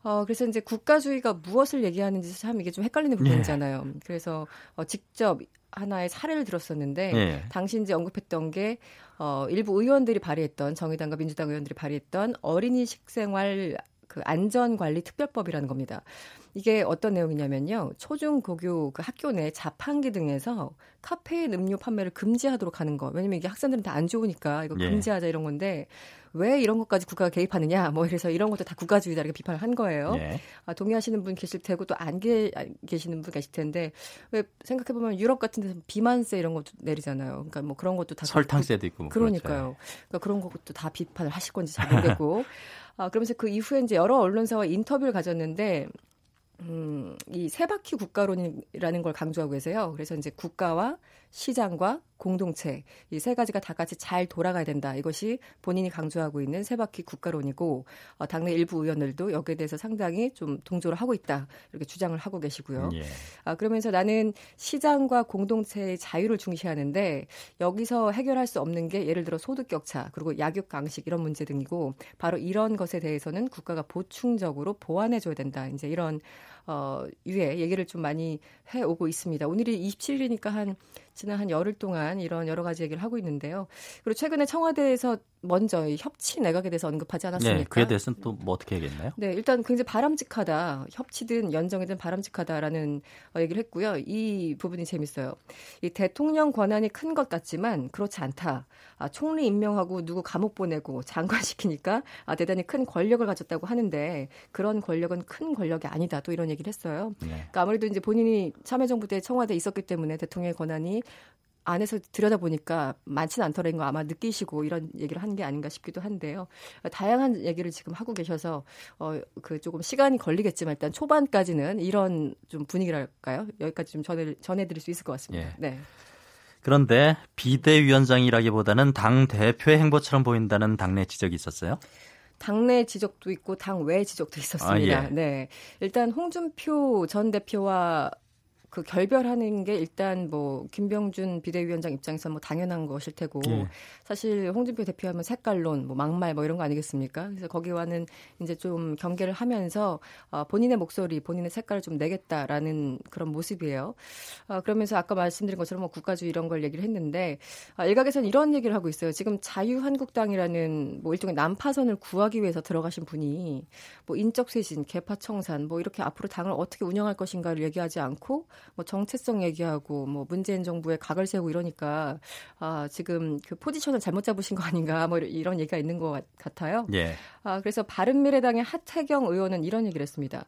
어, 그래서 이제 국가주의가 무엇을 얘기하는지 참 이게 좀 헷갈리는 부분이잖아요. 네. 그래서 어, 직접 하나의 사례를 들었었는데 네. 당시 이제 언급했던 게 어, 일부 의원들이 발의했던 정의당과 민주당 의원들이 발의했던 어린이 식생활 그 안전관리 특별법이라는 겁니다. 이게 어떤 내용이냐면요. 초중 고교 그 학교 내 자판기 등에서 카페인 음료 판매를 금지하도록 하는 거. 왜냐면 이게 학생들한테 안 좋으니까 이거 예. 금지하자 이런 건데 왜 이런 것까지 국가가 개입하느냐. 뭐 이래서 이런 것도 다 국가주의다 이렇게 비판을 한 거예요. 예. 아, 동의하시는 분 계실 테고 또 안 계시는 분 계실 텐데 왜 생각해 보면 유럽 같은 데서 비만세 이런 것도 내리잖아요. 그러니까 뭐 그런 것도 다 설탕세도 있고 뭐 그러니까요. 그렇죠. 그러니까 그런 것도 다 비판을 하실 건지 잘 모르겠고 아, 그러면서 그 이후에 이제 여러 언론사와 인터뷰를 가졌는데 음, 이 세바퀴 국가론이라는 걸 강조하고 계세요. 그래서 이제 국가와 시장과 공동체 이 세 가지가 다 같이 잘 돌아가야 된다. 이것이 본인이 강조하고 있는 세 바퀴 국가론이고 어, 당내 일부 의원들도 여기에 대해서 상당히 좀 동조를 하고 있다. 이렇게 주장을 하고 계시고요. 예. 아, 그러면서 나는 시장과 공동체의 자유를 중시하는데 여기서 해결할 수 없는 게 예를 들어 소득 격차 그리고 약육 강식 이런 문제 등이고 바로 이런 것에 대해서는 국가가 보충적으로 보완해 줘야 된다. 이제 이런 어, 유해 얘기를 좀 많이 해 오고 있습니다. 오늘이 27일이니까 한 지난 한 열흘 동안 이런 여러 가지 얘기를 하고 있는데요. 그리고 최근에 청와대에서 먼저 협치 내각에 대해서 언급하지 않았습니까? 네, 그에 대해서는 또 뭐 어떻게 하겠나요? 네, 일단 굉장히 바람직하다. 협치든 연정이든 바람직하다라는 어, 얘기를 했고요. 이 부분이 재밌어요. 이 대통령 권한이 큰 것 같지만 그렇지 않다. 아, 총리 임명하고 누구 감옥 보내고 장관 시키니까 아, 대단히 큰 권력을 가졌다고 하는데 그런 권력은 큰 권력이 아니다. 또 이런 얘기를 했어요. 네. 그러니까 아무래도 이제 본인이 참여정부 때 청와대에 있었기 때문에 대통령의 권한이 안에서 들여다보니까 많지는 않더라는 거 아마 느끼시고 이런 얘기를 한 게 아닌가 싶기도 한데요. 다양한 얘기를 지금 하고 계셔서 어, 그 조금 시간이 걸리겠지만 일단 초반까지는 이런 좀 분위기랄까요? 여기까지 좀 전해, 전해드릴 수 있을 것 같습니다. 예. 네. 그런데 비대위원장이라기보다는 당 대표의 행보처럼 보인다는 당내 지적이 있었어요? 당내 지적도 있고 당외 지적도 있었습니다. 아, 예. 네. 일단 홍준표 전 대표와 그 결별하는 게 일단 뭐 김병준 비대위원장 입장에서 뭐 당연한 것일 테고 예. 사실 홍준표 대표하면 색깔론, 뭐 막말 뭐 이런 거 아니겠습니까? 그래서 거기와는 이제 좀 경계를 하면서 어, 본인의 목소리, 본인의 색깔을 좀 내겠다라는 그런 모습이에요. 어, 그러면서 아까 말씀드린 것처럼 뭐 국가주의 이런 걸 얘기를 했는데 어, 일각에서는 이런 얘기를 하고 있어요. 지금 자유한국당이라는 뭐 일종의 난파선을 구하기 위해서 들어가신 분이 뭐 인적 쇄신, 개파 청산 뭐 이렇게 앞으로 당을 어떻게 운영할 것인가를 얘기하지 않고 뭐 정체성 얘기하고 뭐 문재인 정부의 각을 세우고 이러니까 아, 지금 그 포지션을 잘못 잡으신 거 아닌가 뭐 이런 얘기가 있는 것 같아요. 예. 아, 그래서 바른미래당의 하태경 의원은 이런 얘기를 했습니다.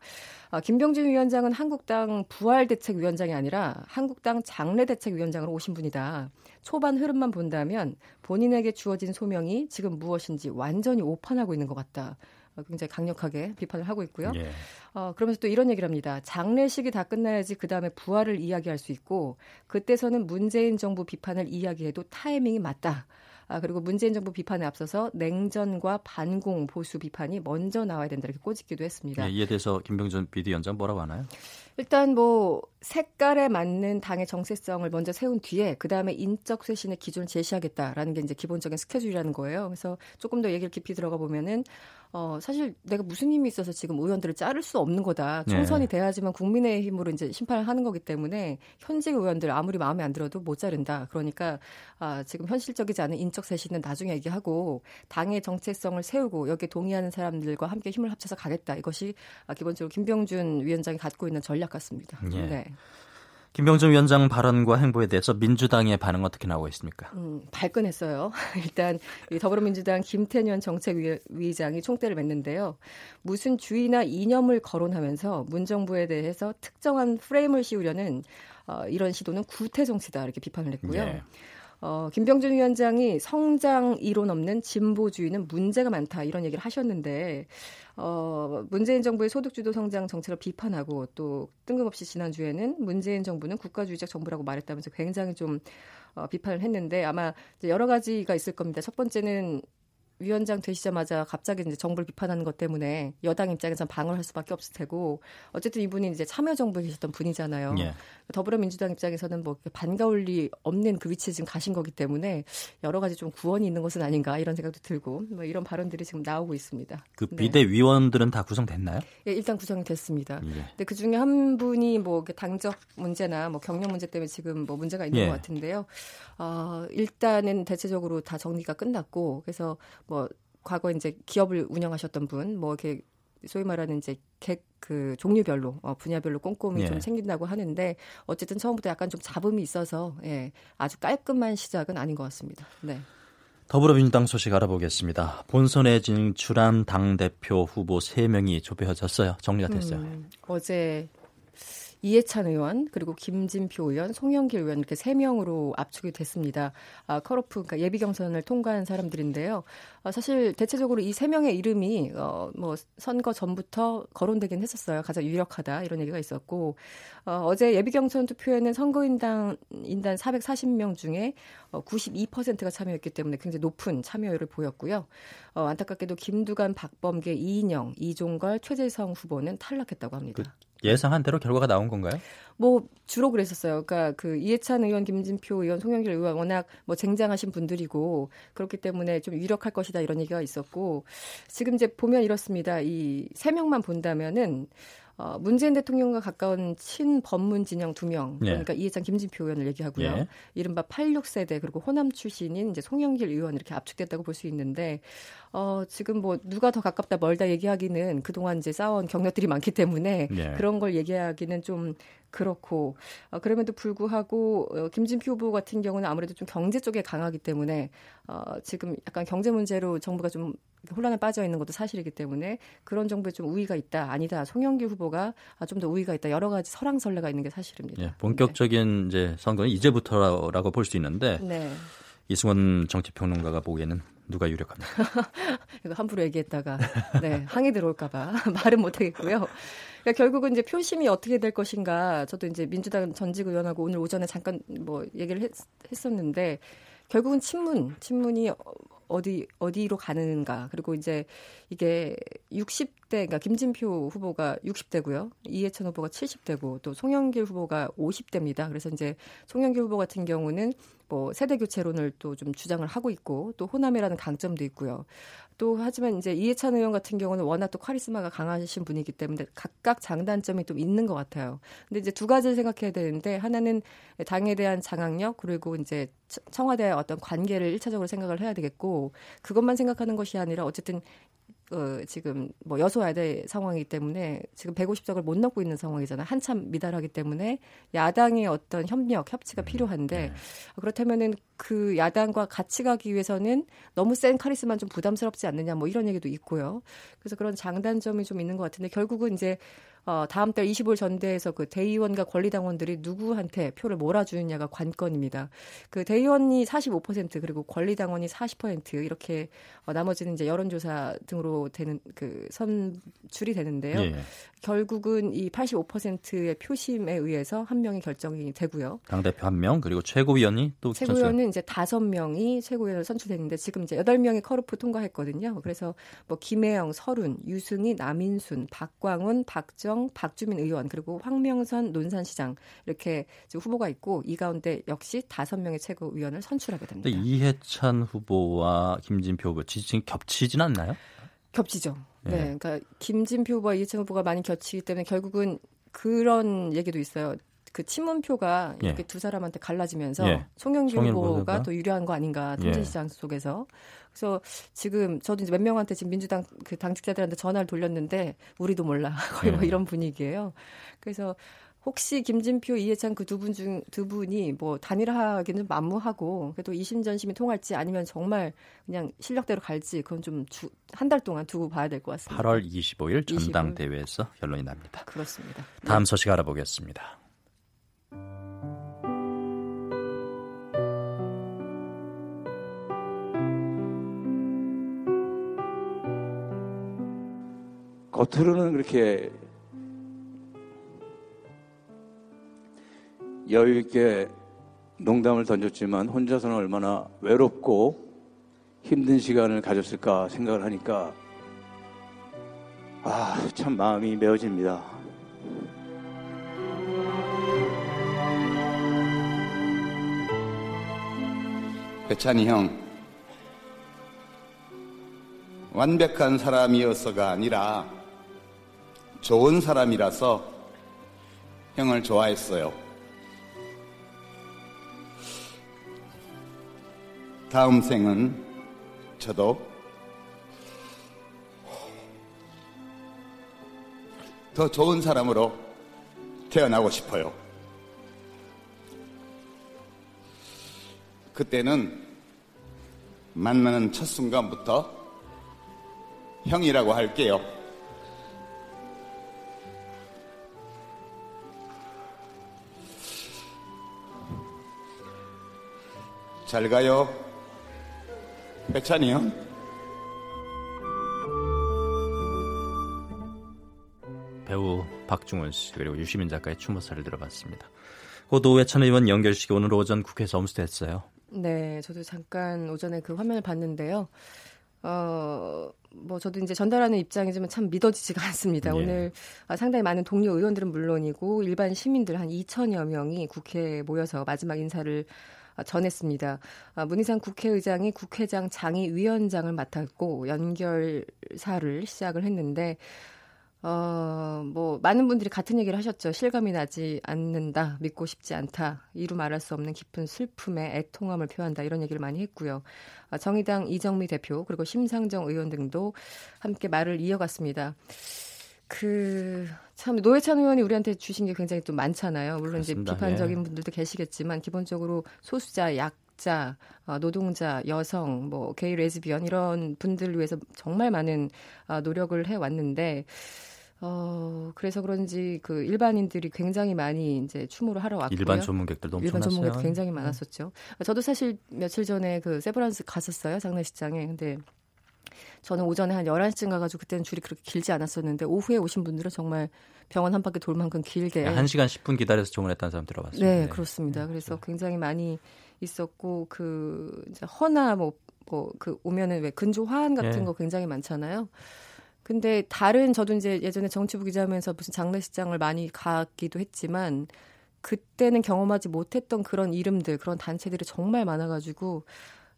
아, 김병준 위원장은 한국당 부활대책위원장이 아니라 한국당 장례대책위원장으로 오신 분이다. 초반 흐름만 본다면 본인에게 주어진 소명이 지금 무엇인지 완전히 오판하고 있는 것 같다. 어, 굉장히 강력하게 비판을 하고 있고요. 예. 어, 그러면서 또 이런 얘기를 합니다. 장례식이 다 끝나야지 그 다음에 부활을 이야기할 수 있고 그때서는 문재인 정부 비판을 이야기해도 타이밍이 맞다. 아, 그리고 문재인 정부 비판에 앞서서 냉전과 반공 보수 비판이 먼저 나와야 된다 이렇게 꼬집기도 했습니다. 네, 이에 대해서 김병준 비대위원장 뭐라고 하나요? 일단 뭐 색깔에 맞는 당의 정체성을 먼저 세운 뒤에 그 다음에 인적 쇄신의 기준을 제시하겠다라는 게 이제 기본적인 스케줄이라는 거예요. 그래서 조금 더 얘기를 깊이 들어가 보면은 어 사실 내가 무슨 힘이 있어서 지금 의원들을 자를 수 없는 거다. 네. 총선이 네. 돼야지만 국민의 힘으로 이제 심판을 하는 거기 때문에 현직 의원들 아무리 마음에 안 들어도 못 자른다. 그러니까 아 지금 현실적이지 않은 인적 쇄신은 나중에 얘기하고 당의 정체성을 세우고 여기에 동의하는 사람들과 함께 힘을 합쳐서 가겠다. 이것이 아, 기본적으로 김병준 위원장이 갖고 있는 전략 같습니다. 예. 네. 김병준 위원장 발언과 행보에 대해서 민주당의 반응 어떻게 나오고 있습니까? 음, 발끈했어요. 일단 더불어민주당 김태년 정책위장이 총대를 맸는데요. 무슨 주의나 이념을 거론하면서 문정부에 대해서 특정한 프레임을 씌우려는 어, 이런 시도는 구태 정치다 이렇게 비판을 했고요. 네. 어, 김병준 위원장이 성장 이론 없는 진보주의는 문제가 많다 이런 얘기를 하셨는데 어, 문재인 정부의 소득주도 성장 정책을 비판하고 또 뜬금없이 지난주에는 문재인 정부는 국가주의적 정부라고 말했다면서 굉장히 좀 어, 비판을 했는데 아마 여러 가지가 있을 겁니다. 첫 번째는 위원장 되시자마자 갑자기 이제 정부를 비판하는 것 때문에 여당 입장에서 방어할 수밖에 없을 테고 어쨌든 이분이 이제 참여정부에 계셨던 분이잖아요. 예. 더불어민주당 입장에서는 뭐 반가울 리 없는 그 위치에 지금 가신 거기 때문에 여러 가지 좀 구원이 있는 것은 아닌가 이런 생각도 들고 뭐 이런 발언들이 지금 나오고 있습니다. 그 네. 비대위원들은 다 구성됐나요? 예, 일단 구성이 됐습니다. 예. 근데 그 중에 한 분이 뭐 당적 문제나 뭐 경력 문제 때문에 지금 뭐 문제가 있는 예. 것 같은데요. 어, 일단은 대체적으로 다 정리가 끝났고 그래서 뭐 과거 이제 기업을 운영하셨던 분, 뭐 이렇게 소위 말하는 이제 객, 그 종류별로 어, 분야별로 꼼꼼히 예. 좀 챙긴다고 하는데 어쨌든 처음부터 약간 좀 잡음이 있어서 예, 아주 깔끔한 시작은 아닌 것 같습니다. 네. 더불어민주당 소식 알아보겠습니다. 본선에 진출한 당 대표 후보 3명이 조배해졌어요. 정리가 됐어요. 음, 어제 이해찬 의원 그리고 김진표 의원, 송영길 의원 이렇게 세 명으로 압축이 됐습니다. 아, 컬오프 그러니까 예비 경선을 통과한 사람들인데요. 아, 사실 대체적으로 이 세 명의 이름이 어, 뭐 선거 전부터 거론되긴 했었어요. 가장 유력하다 이런 얘기가 있었고 어, 어제 예비 경선 투표에는 선거인당 인단 440명 중에 어, 92%가 참여했기 때문에 굉장히 높은 참여율을 보였고요. 어, 안타깝게도 김두관, 박범계, 이인영, 이종걸, 최재성 후보는 탈락했다고 합니다. 그 예상한 대로 결과가 나온 건가요? 뭐 주로 그랬었어요. 그러니까 그 이해찬 의원, 김진표 의원, 송영길 의원 워낙 뭐 쟁장하신 분들이고 그렇기 때문에 좀 유력할 것이다 이런 얘기가 있었고 지금 이제 보면 이렇습니다. 이 세 명만 본다면은 어, 문재인 대통령과 가까운 친법문 진영 두 명, 예. 그러니까 예. 이해찬, 김진표 의원을 얘기하고요. 예. 이른바 86세대 그리고 호남 출신인 이제 송영길 의원 이렇게 압축됐다고 볼 수 있는데 어, 지금 뭐 누가 더 가깝다 멀다 얘기하기는 그동안 이제 쌓아온 경력들이 많기 때문에 예. 그런 걸 얘기하기는 좀 그렇고 어, 그럼에도 불구하고 어, 김진표 후보 같은 경우는 아무래도 좀 경제 쪽에 강하기 때문에 어, 지금 약간 경제 문제로 정부가 좀 혼란에 빠져 있는 것도 사실이기 때문에 그런 정부에 좀 우위가 있다 아니다 송영길 후보가 아, 좀더 우위가 있다 여러 가지 설랑설레가 있는 게 사실입니다. 예, 본격적인 네. 이제 선거는 이제부터라고 볼 수 있는데 네. 이승원 정치평론가가 보기에는 누가 유력합니까? 이거 함부로 얘기했다가 네, 항의 들어올까봐 말은 못하겠고요. 그러니까 결국은 이제 표심이 어떻게 될 것인가 저도 이제 민주당 전직 의원하고 오늘 오전에 잠깐 뭐 얘기를 했, 했었는데 결국은 친문 친문이 어디 어디로 가는가. 그리고 이제 이게 60대 그러니까 김진표 후보가 60대고요. 이해찬 후보가 70대고 또 송영길 후보가 50대입니다. 그래서 이제 송영길 후보 같은 경우는 뭐 세대 교체론을 또 좀 주장을 하고 있고 또 호남이라는 강점도 있고요. 또 하지만 이제 이해찬 의원 같은 경우는 워낙 또 카리스마가 강하신 분이기 때문에 각각 장단점이 좀 있는 것 같아요. 근데 이제 두 가지를 생각해야 되는데 하나는 당에 대한 장악력 그리고 이제 청와대의 어떤 관계를 일차적으로 생각을 해야 되겠고 그것만 생각하는 것이 아니라 어쨌든 어, 지금 뭐 여소야대 상황이기 때문에 지금 150석을 못 넣고 있는 상황이잖아요. 한참 미달하기 때문에 야당의 어떤 협력, 협치가 음, 필요한데 네. 그렇다면은 그 야당과 같이 가기 위해서는 너무 센 카리스마는 좀 부담스럽지 않느냐 뭐 이런 얘기도 있고요. 그래서 그런 장단점이 좀 있는 것 같은데 결국은 이제 어, 다음 달 25일 전대에서 그 대의원과 권리당원들이 누구한테 표를 몰아주느냐가 관건입니다. 그 대의원이 45% 그리고 권리당원이 40% 이렇게 어, 나머지는 이제 여론조사 등으로 되는 그 선출이 되는데요. 예. 결국은 이 85%의 표심에 의해서 한 명이 결정이 되고요. 당 대표 한 명 그리고 최고위원이 또 최고위원은 이제 다섯 명이 최고위원을 선출됐는데 지금 이제 여덟 명이 커르프 통과했거든요. 그래서 뭐 김혜영, 설훈, 유승희, 남인순, 박광훈, 박정, 박주민 의원 그리고 황명선 논산시장 이렇게 후보가 있고 이 가운데 역시 다섯 명의 최고위원을 선출하게 됩니다. 이해찬 후보와 김진표 후보 지지층이 겹치진 않나요? 겹치죠. 네. 네. 그러니까 김진표 후보와 이해찬 후보가 많이 겹치기 때문에 결국은 그런 얘기도 있어요. 그 친문표가 예. 이렇게 두 사람한테 갈라지면서 예. 송영길 후보가 또 유리한 거 아닌가 통진시장 예. 속에서 그래서 지금 저도 이제 몇 명한테 지금 민주당 그 당직자들한테 전화를 돌렸는데 우리도 몰라 거의 뭐 예. 이런 분위기예요. 그래서 혹시 김진표, 이해찬 그 두 분 중 두 분이 뭐 단일화하기는 만무하고 그래도 이심전심이 통할지 아니면 정말 그냥 실력대로 갈지 그건 좀 한 달 동안 두고 봐야 될 것 같습니다. 8월 25일 전당대회에서 결론이 납니다. 그렇습니다. 다음 소식 알아보겠습니다. 겉으로는 그렇게 여유 있게 농담을 던졌지만 혼자서는 얼마나 외롭고 힘든 시간을 가졌을까 생각을 하니까 아, 참 마음이 메어집니다. 배찬이 형, 완벽한 사람이어서가 아니라 좋은 사람이라서 형을 좋아했어요. 다음 생은 저도 더 좋은 사람으로 태어나고 싶어요. 그때는 만나는 첫 순간부터 형이라고 할게요. 잘 가요. 배찬이 형. 배우 박중훈 씨 그리고 유시민 작가의 추모사를 들어봤습니다. 고 노회찬 의원 연결식이 오늘 오전 국회에서 엄수됐어요. 네, 저도 잠깐 오전에 그 화면을 봤는데요. 어, 뭐 저도 이제 전달하는 입장이지만 참 믿어지지가 않습니다. 예. 오늘 아, 상당히 많은 동료 의원들은 물론이고 일반 시민들 한 2천여 명이 국회에 모여서 마지막 인사를 아, 전했습니다. 아, 문희상 국회의장이 국회장 장의위원장을 맡았고 연결사를 시작을 했는데 어, 뭐, 많은 분들이 같은 얘기를 하셨죠. 실감이 나지 않는다. 믿고 싶지 않다. 이루 말할 수 없는 깊은 슬픔에 애통함을 표한다. 이런 얘기를 많이 했고요. 아, 정의당 이정미 대표, 그리고 심상정 의원 등도 함께 말을 이어갔습니다. 그, 참, 노회찬 의원이 우리한테 주신 게 굉장히 또 많잖아요. 물론 그렇습니다. 이제 비판적인 예. 분들도 계시겠지만, 기본적으로 소수자, 약, 자, 어, 노동자, 여성, 뭐 게이, 레즈비언 이런 분들을 위해서 정말 많은 어, 노력을 해 왔는데 어, 그래서 그런지 그 일반인들이 굉장히 많이 이제 추모를 하러 왔고요. 일반 전문객들도 엄청 일반 전문객 굉장히 네. 많았었죠. 네. 저도 사실 며칠 전에 그 세브란스 갔었어요. 장례식장에. 근데 저는 오전에 한 11시쯤 가가지고 그때는 줄이 그렇게 길지 않았었는데 오후에 오신 분들은 정말 병원 한 바퀴 돌 만큼 길게 1시간 10분 기다려서 주문했다는 사람 들어봤어요. 네, 네. 그렇습니다. 그래서 네. 굉장히 많이 있었고 그 이제 허나 뭐 뭐 그 오면은 왜 근조 화환 같은 네. 거 굉장히 많잖아요. 근데 다른 저도 이제 예전에 정치부 기자하면서 무슨 장례식장을 많이 가기도 했지만 그때는 경험하지 못했던 그런 이름들, 그런 단체들이 정말 많아가지고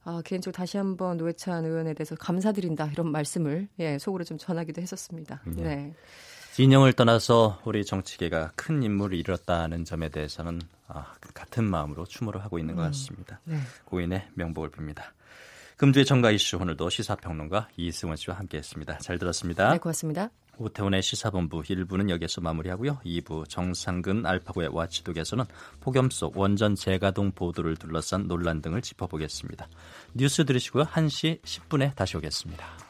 아, 개인적으로 다시 한번 노회찬 의원에 대해서 감사드린다 이런 말씀을 예, 속으로 좀 전하기도 했었습니다. 네. 네. 진영을 떠나서 우리 정치계가 큰 인물을 잃었다는 점에 대해서는 아, 같은 마음으로 추모를 하고 있는 것 음. 같습니다. 네. 고인의 명복을 빕니다. 금주의 정가 이슈 오늘도 시사평론가 이승원 씨와 함께했습니다. 잘 들었습니다. 네, 고맙습니다. 오태훈의 시사본부 1부는 여기서 마무리하고요. 2부 정상근 알파고의 와치독에서는 폭염 속 원전 재가동 보도를 둘러싼 논란 등을 짚어보겠습니다. 뉴스 들으시고요. 1시 10분에 다시 오겠습니다.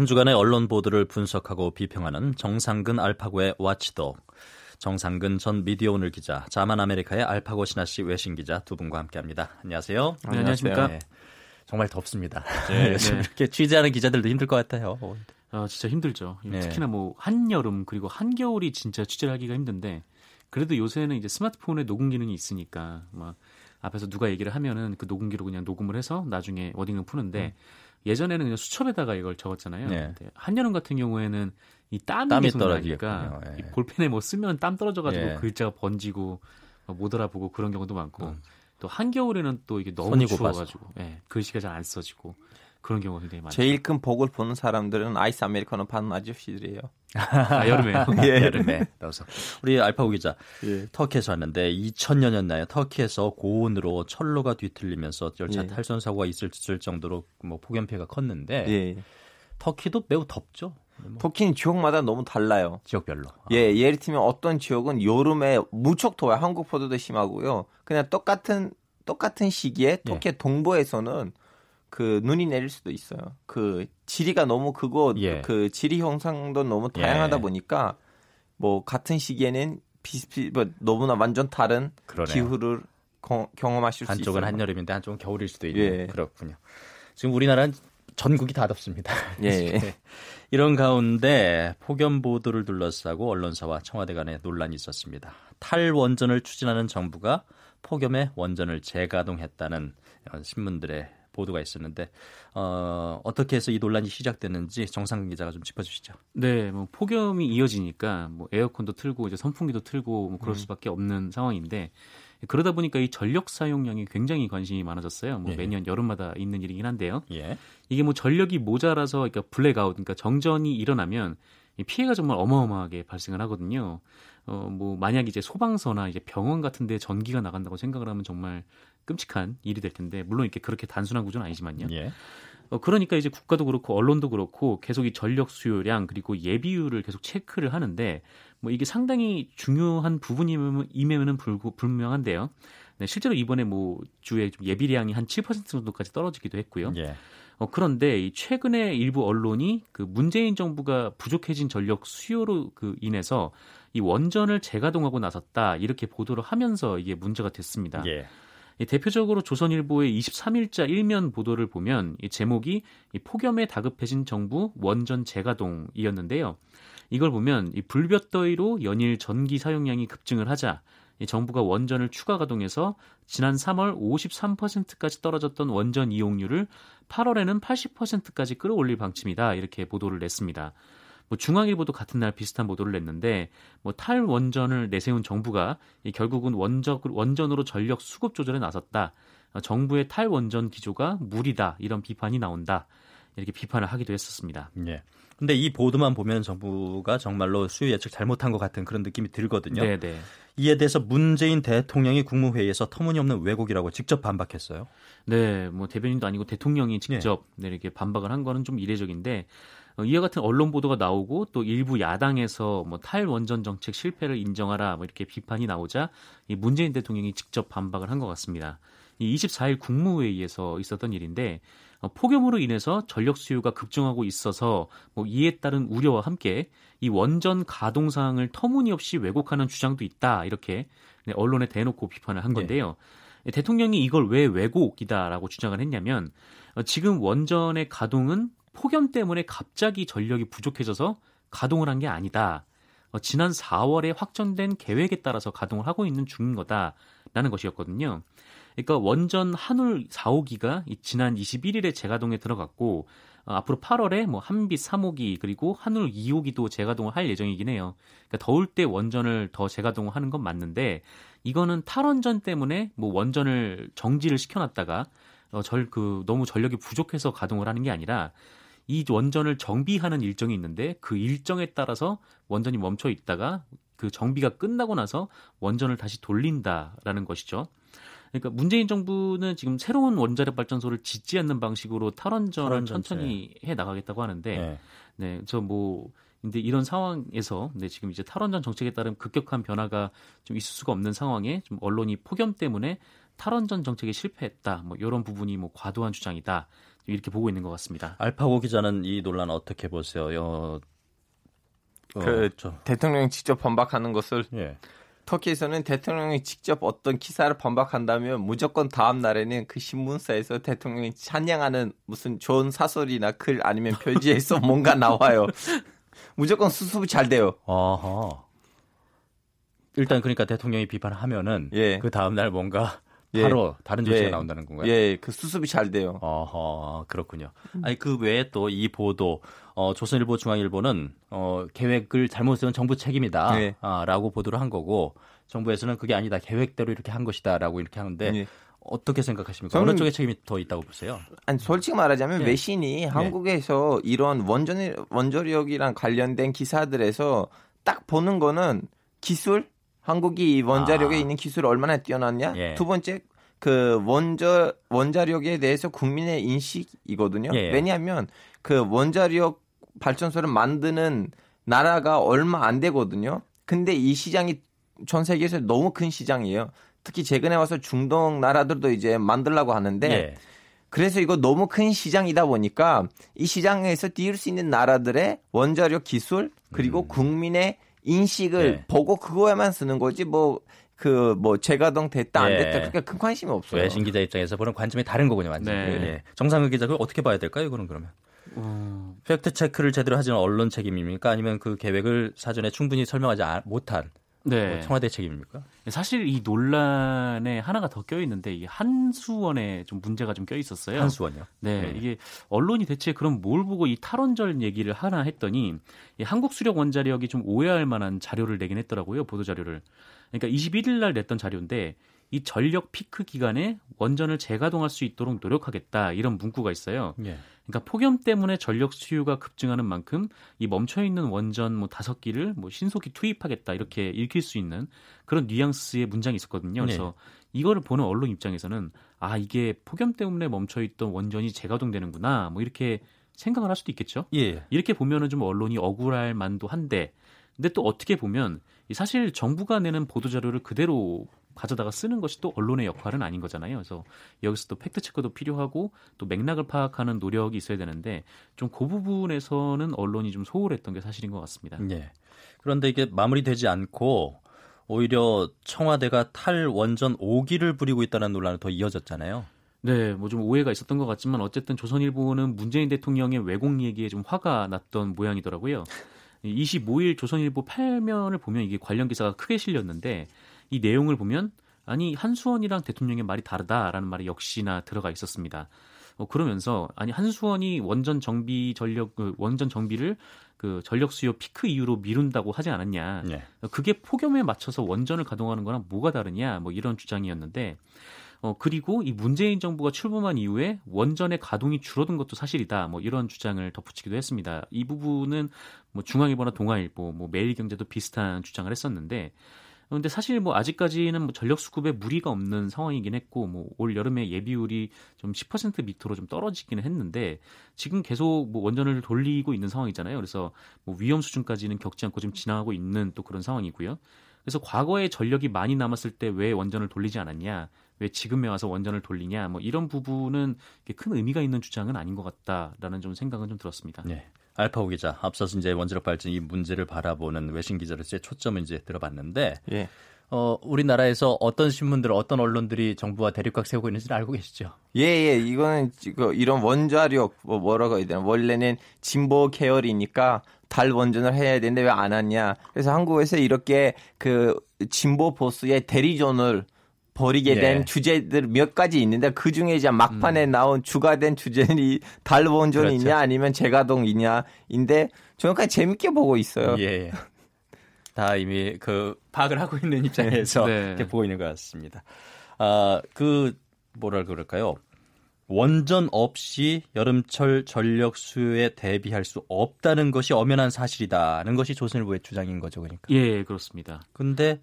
한 주간의 언론 보도를 분석하고 비평하는 정상근 알파고의 watchdog. 정상근 전 미디어 오늘 기자, 자만 아메리카의 알파고 신하 씨 외신 기자 두 분과 함께합니다. 안녕하세요. 네, 안녕하십니까. 네, 정말 덥습니다. 네, 네. 이렇게 취재하는 기자들도 힘들 것 같아요. 아, 진짜 힘들죠. 네. 특히나 뭐 한여름 그리고 한겨울이 진짜 취재를 하기가 힘든데 그래도 요새는 이제 스마트폰에 녹음 기능이 있으니까 막 앞에서 누가 얘기를 하면은 그 녹음기로 그냥 녹음을 해서 나중에 wording을 푸는데 음. 예전에는 그냥 수첩에다가 이걸 적었잖아요. 네. 한여름 같은 경우에는 이 땀이, 땀이 떨어지니까 예. 이 볼펜에 뭐 쓰면 땀 떨어져가지고 예. 글자가 번지고 못 알아보고 그런 경우도 많고 음. 또 한겨울에는 또 이게 너무 추워가지고 예, 글씨가 잘 안 써지고 그런 경우가 굉장히 많죠. 제일 큰 복을 보는 사람들은 아이스 아메리카노 파는 아저씨들이에요. 아, 여름에. 예. 여름에. 나와서. 우리 알파고 기자. 예. 터키에서 왔는데 2000년이었나요? 터키에서 고온으로 철로가 뒤틀리면서 열차 예. 탈선 사고가 있을 정도로 뭐 폭염 피해가 컸는데 예. 터키도 매우 덥죠. 뭐. 터키는 지역마다 너무 달라요. 지역별로. 아. 예, 예를 들면 어떤 지역은 여름에 무척 더워요. 한국보다도 심하고요. 그냥 똑같은 똑같은 시기에 터키 예. 동부에서는 그 눈이 내릴 수도 있어요. 그 지리가 너무 그거 예. 그 지리 형상도 너무 다양하다 예. 보니까 뭐 같은 시기에는 비슷비 뭐 너무나 완전 다른 그러네요. 기후를 거, 경험하실 수 있어요. 한쪽은 한여름인데 한쪽은 겨울일 수도 있는 예. 그렇군요. 지금 우리나라는 전국이 다 덥습니다. 예. 네. 이런 가운데 폭염 보도를 둘러싸고 언론사와 청와대 간에 논란이 있었습니다. 탈원전을 추진하는 정부가 폭염의 원전을 재가동했다는 신문들의 보도가 있었는데 어, 어떻게 해서 이 논란이 시작됐는지 정상 기자가 좀 짚어주시죠. 네, 뭐 폭염이 이어지니까 뭐 에어컨도 틀고 이제 선풍기도 틀고 뭐 그럴 음. 수밖에 없는 상황인데 그러다 보니까 이 전력 사용량이 굉장히 관심이 많아졌어요. 뭐 예. 매년 여름마다 있는 일이긴 한데요. 예. 이게 뭐 전력이 모자라서 그러니까 블랙아웃, 그러니까 정전이 일어나면 피해가 정말 어마어마하게 발생을 하거든요. 어, 뭐, 만약 이제 소방서나 이제 병원 같은 데 전기가 나간다고 생각을 하면 정말 끔찍한 일이 될 텐데, 물론 이렇게 그렇게 단순한 구조는 아니지만요. 예. 어, 그러니까 이제 국가도 그렇고 언론도 그렇고 계속 이 전력 수요량 그리고 예비율을 계속 체크를 하는데 뭐 이게 상당히 중요한 부분임에는 불구, 불명한데요. 네, 실제로 이번에 뭐 주에 좀 예비량이 한 7% 정도까지 떨어지기도 했고요. 예. 어, 그런데 이 최근에 일부 언론이 그 문재인 정부가 부족해진 전력 수요로 그 인해서 이 원전을 재가동하고 나섰다 이렇게 보도를 하면서 이게 문제가 됐습니다. 예. 대표적으로 조선일보의 23일자 일면 보도를 보면 이 제목이 이 폭염에 다급해진 정부 원전 재가동이었는데요. 이걸 보면 이 불볕더위로 연일 전기 사용량이 급증을 하자 이 정부가 원전을 추가 가동해서 지난 3월 53%까지 떨어졌던 원전 이용률을 8월에는 80%까지 끌어올릴 방침이다 이렇게 보도를 냈습니다. 뭐 중앙일보도 같은 날 비슷한 보도를 냈는데 뭐 탈원전을 내세운 정부가 결국은 원적, 원전으로 전력 수급 조절에 나섰다. 어, 정부의 탈원전 기조가 무리다 이런 비판이 나온다. 이렇게 비판을 하기도 했었습니다. 예. 근데 이 보도만 보면 정부가 정말로 수요 예측 잘못한 것 같은 그런 느낌이 들거든요. 네, 네. 이에 대해서 문재인 대통령이 국무회의에서 터무니없는 왜곡이라고 직접 반박했어요. 네, 뭐 대변인도 아니고 대통령이 직접 네. 이렇게 반박을 한 거는 좀 이례적인데 어, 이와 같은 언론 보도가 나오고 또 일부 야당에서 뭐 탈원전 정책 실패를 인정하라 뭐 이렇게 비판이 나오자 이 문재인 대통령이 직접 반박을 한 것 같습니다. 이 24일 국무회의에서 있었던 일인데 어, 폭염으로 인해서 전력 수요가 급증하고 있어서 뭐 이에 따른 우려와 함께 이 원전 가동 사항을 터무니없이 왜곡하는 주장도 있다 이렇게 네, 언론에 대놓고 비판을 한 네. 건데요. 네. 대통령이 이걸 왜 왜곡이다라고 주장을 했냐면 어, 지금 원전의 가동은 폭염 때문에 갑자기 전력이 부족해져서 가동을 한 게 아니다. 어, 지난 4월에 확정된 계획에 따라서 가동을 하고 있는 중인 거다라는 것이었거든요. 그러니까 원전 한울 4, 5기가 지난 21일에 재가동에 들어갔고 어, 앞으로 8월에 뭐 한빛 3호기 그리고 한울 2호기도 재가동을 할 예정이긴 해요. 그러니까 더울 때 원전을 더 재가동을 하는 건 맞는데 이거는 탈원전 때문에 뭐 원전을 정지를 시켜놨다가 어, 절, 그, 너무 전력이 부족해서 가동을 하는 게 아니라 이 원전을 정비하는 일정이 있는데 그 일정에 따라서 원전이 멈춰 있다가 그 정비가 끝나고 나서 원전을 다시 돌린다라는 것이죠. 그러니까 문재인 정부는 지금 새로운 원자력 발전소를 짓지 않는 방식으로 탈원전을 탈원전체. 천천히 해 나가겠다고 하는데 네, 네 저뭐 근데 이런 상황에서 네, 지금 이제 탈원전 정책에 따른 급격한 변화가 좀 있을 수가 없는 상황에 좀 언론이 폭염 때문에 탈원전 정책에 실패했다. 뭐 이런 부분이 뭐 과도한 주장이다. 이렇게 보고 있는 것 같습니다. 알파고 기자는 이 논란 어떻게 보세요? 어, 그 어, 대통령이 직접 반박하는 것을 예. 터키에서는 대통령이 직접 어떤 기사를 반박한다면 무조건 다음 날에는 그 신문사에서 대통령이 찬양하는 무슨 좋은 사설이나 글 아니면 표지에서 뭔가 나와요. 무조건 수습이 잘 돼요. 어허. 일단 그러니까 대통령이 비판하면은 예. 그 다음 날 뭔가 예. 바로 다른 조치가 예. 나온다는 건가요? 예, 그 수습이 잘 돼요. 어허, 그렇군요. 아니 그 외에 또 이 보도 어, 조선일보, 중앙일보는 어, 계획을 잘못 세운 정부 책임이다. 네. 아, 라고 보도를 한 거고 정부에서는 그게 아니다. 계획대로 이렇게 한 것이다라고 이렇게 하는데 네. 어떻게 생각하십니까? 어느 쪽에 책임이 더 있다고 보세요? 아니 솔직히 말하자면 네. 외신이 네. 한국에서 이런 원전 원자력이랑 관련된 기사들에서 딱 보는 거는 기술 한국이 이 원자력에 아. 있는 기술이 얼마나 뛰어났냐. 예. 두 번째 그 원자 원자력에 대해서 국민의 인식이거든요. 예. 왜냐하면 그 원자력 발전소를 만드는 나라가 얼마 안 되거든요. 근데 이 시장이 전 세계에서 너무 큰 시장이에요. 특히 최근에 와서 중동 나라들도 이제 만들라고 하는데 예. 그래서 이거 너무 큰 시장이다 보니까 이 시장에서 띄울 수 있는 나라들의 원자력 기술 그리고 국민의 인식을 음. 네. 보고 그거에만 쓰는 거지 뭐 그 뭐 재가동 됐다 안 예. 됐다 그러니까 큰 관심이 없어요. 외신 기자 입장에서 보는 관점이 다른 거군요, 완전 히. 네. 예. 정상근 기자 그걸 어떻게 봐야 될까요, 이거는 그러면? 어, 팩트 체크를 제대로 하지는 언론 책임입니까? 아니면 그 계획을 사전에 충분히 설명하지 아- 못한 네. 뭐 청와대 책임입니까? 사실 이 논란에 하나가 더 껴 있는데 이 한수원에 좀 문제가 좀 껴 있었어요. 한수원요. 네, 네. 이게 언론이 대체 그럼 뭘 보고 이 탈원전 얘기를 하나 했더니 이 한국 수력 원자력이 좀 오해할 만한 자료를 내긴 했더라고요 보도 자료를. 그러니까 21일 날 냈던 자료인데 이 전력 피크 기간에 원전을 재가동할 수 있도록 노력하겠다 이런 문구가 있어요. 예. 그러니까 폭염 때문에 전력 수요가 급증하는 만큼 이 멈춰 있는 원전 뭐 다섯 기를 뭐 신속히 투입하겠다 이렇게 읽힐 수 있는 그런 뉘앙스의 문장이 있었거든요. 그래서 이거를 보는 언론 입장에서는 아 이게 폭염 때문에 멈춰 있던 원전이 재가동되는구나 뭐 이렇게 생각을 할 수도 있겠죠. 예. 이렇게 보면은 좀 언론이 억울할 만도 한데 근데 또 어떻게 보면 이 사실 정부가 내는 보도 자료를 그대로 가져다가 쓰는 것이 또 언론의 역할은 아닌 거잖아요. 그래서 여기서 또 팩트 체크도 필요하고 또 맥락을 파악하는 노력이 있어야 되는데 좀 그 부분에서는 언론이 좀 소홀했던 게 사실인 것 같습니다. 예. 그런데 이게 마무리되지 않고 오히려 청와대가 탈원전 오기를 부리고 있다는 논란이 더 이어졌잖아요. 네, 뭐 좀 오해가 있었던 것 같지만 어쨌든 조선일보는 문재인 대통령의 왜곡 얘기에 좀 화가 났던 모양이더라고요. 25일 조선일보 8면을 보면 이게 관련 기사가 크게 실렸는데 이 내용을 보면 아니 한수원이랑 대통령의 말이 다르다라는 말이 역시나 들어가 있었습니다. 어, 그러면서 아니 한수원이 원전 정비 전력 그 원전 정비를 그 전력 수요 피크 이후로 미룬다고 하지 않았냐. 예. 그게 폭염에 맞춰서 원전을 가동하는 거랑 뭐가 다르냐. 뭐 이런 주장이었는데 어, 그리고 이 문재인 정부가 출범한 이후에 원전의 가동이 줄어든 것도 사실이다. 뭐 이런 주장을 덧붙이기도 했습니다. 이 부분은 뭐 중앙일보나 동아일보, 뭐 매일경제도 비슷한 주장을 했었는데 근데 사실 뭐 아직까지는 뭐 전력 수급에 무리가 없는 상황이긴 했고 뭐 올 여름에 예비율이 좀 10% 밑으로 좀 떨어지기는 했는데 지금 계속 뭐 원전을 돌리고 있는 상황이잖아요. 그래서 뭐 위험 수준까지는 겪지 않고 지금 지나가고 있는 또 그런 상황이고요. 그래서 과거에 전력이 많이 남았을 때 왜 원전을 돌리지 않았냐? 왜 지금에 와서 원전을 돌리냐? 뭐 이런 부분은 큰 의미가 있는 주장은 아닌 것 같다라는 좀 생각은 좀 들었습니다. 네. 알파오 기자, 앞서서 이제 원자력 발전 이 문제를 바라보는 외신 기자로서의 초점을 이제 들어봤는데, 예. 어, 우리나라에서 어떤 신문들, 어떤 언론들이 정부와 대립각 세우고 있는지는 알고 계시죠? 예, 예. 이거는 지금 이런 원자력 뭐 뭐라고 해야 되나? 원래는 진보 계열이니까 달 원전을 해야 되는데 왜 안 하냐? 그래서 한국에서 이렇게 그 진보 보수의 대리전을 벌이게 예. 된 주제들 몇 가지 있는데 그 중에 이제 막판에 나온 주가 된 주제는 달 원전이 음. 그렇죠. 냐 아니면 재가동이냐인데 저는 그냥 재밌게 보고 있어요. 예. 다 이미 그 파악을 하고 있는 입장에서 네. 이렇게 보고 있는 것 같습니다. 아, 그 뭐라 그럴까요? 원전 없이 여름철 전력 수요에 대비할 수 없다는 것이 엄연한 사실이다는 것이 조선일보의 주장인 거죠, 그러니까. 예, 그렇습니다. 근데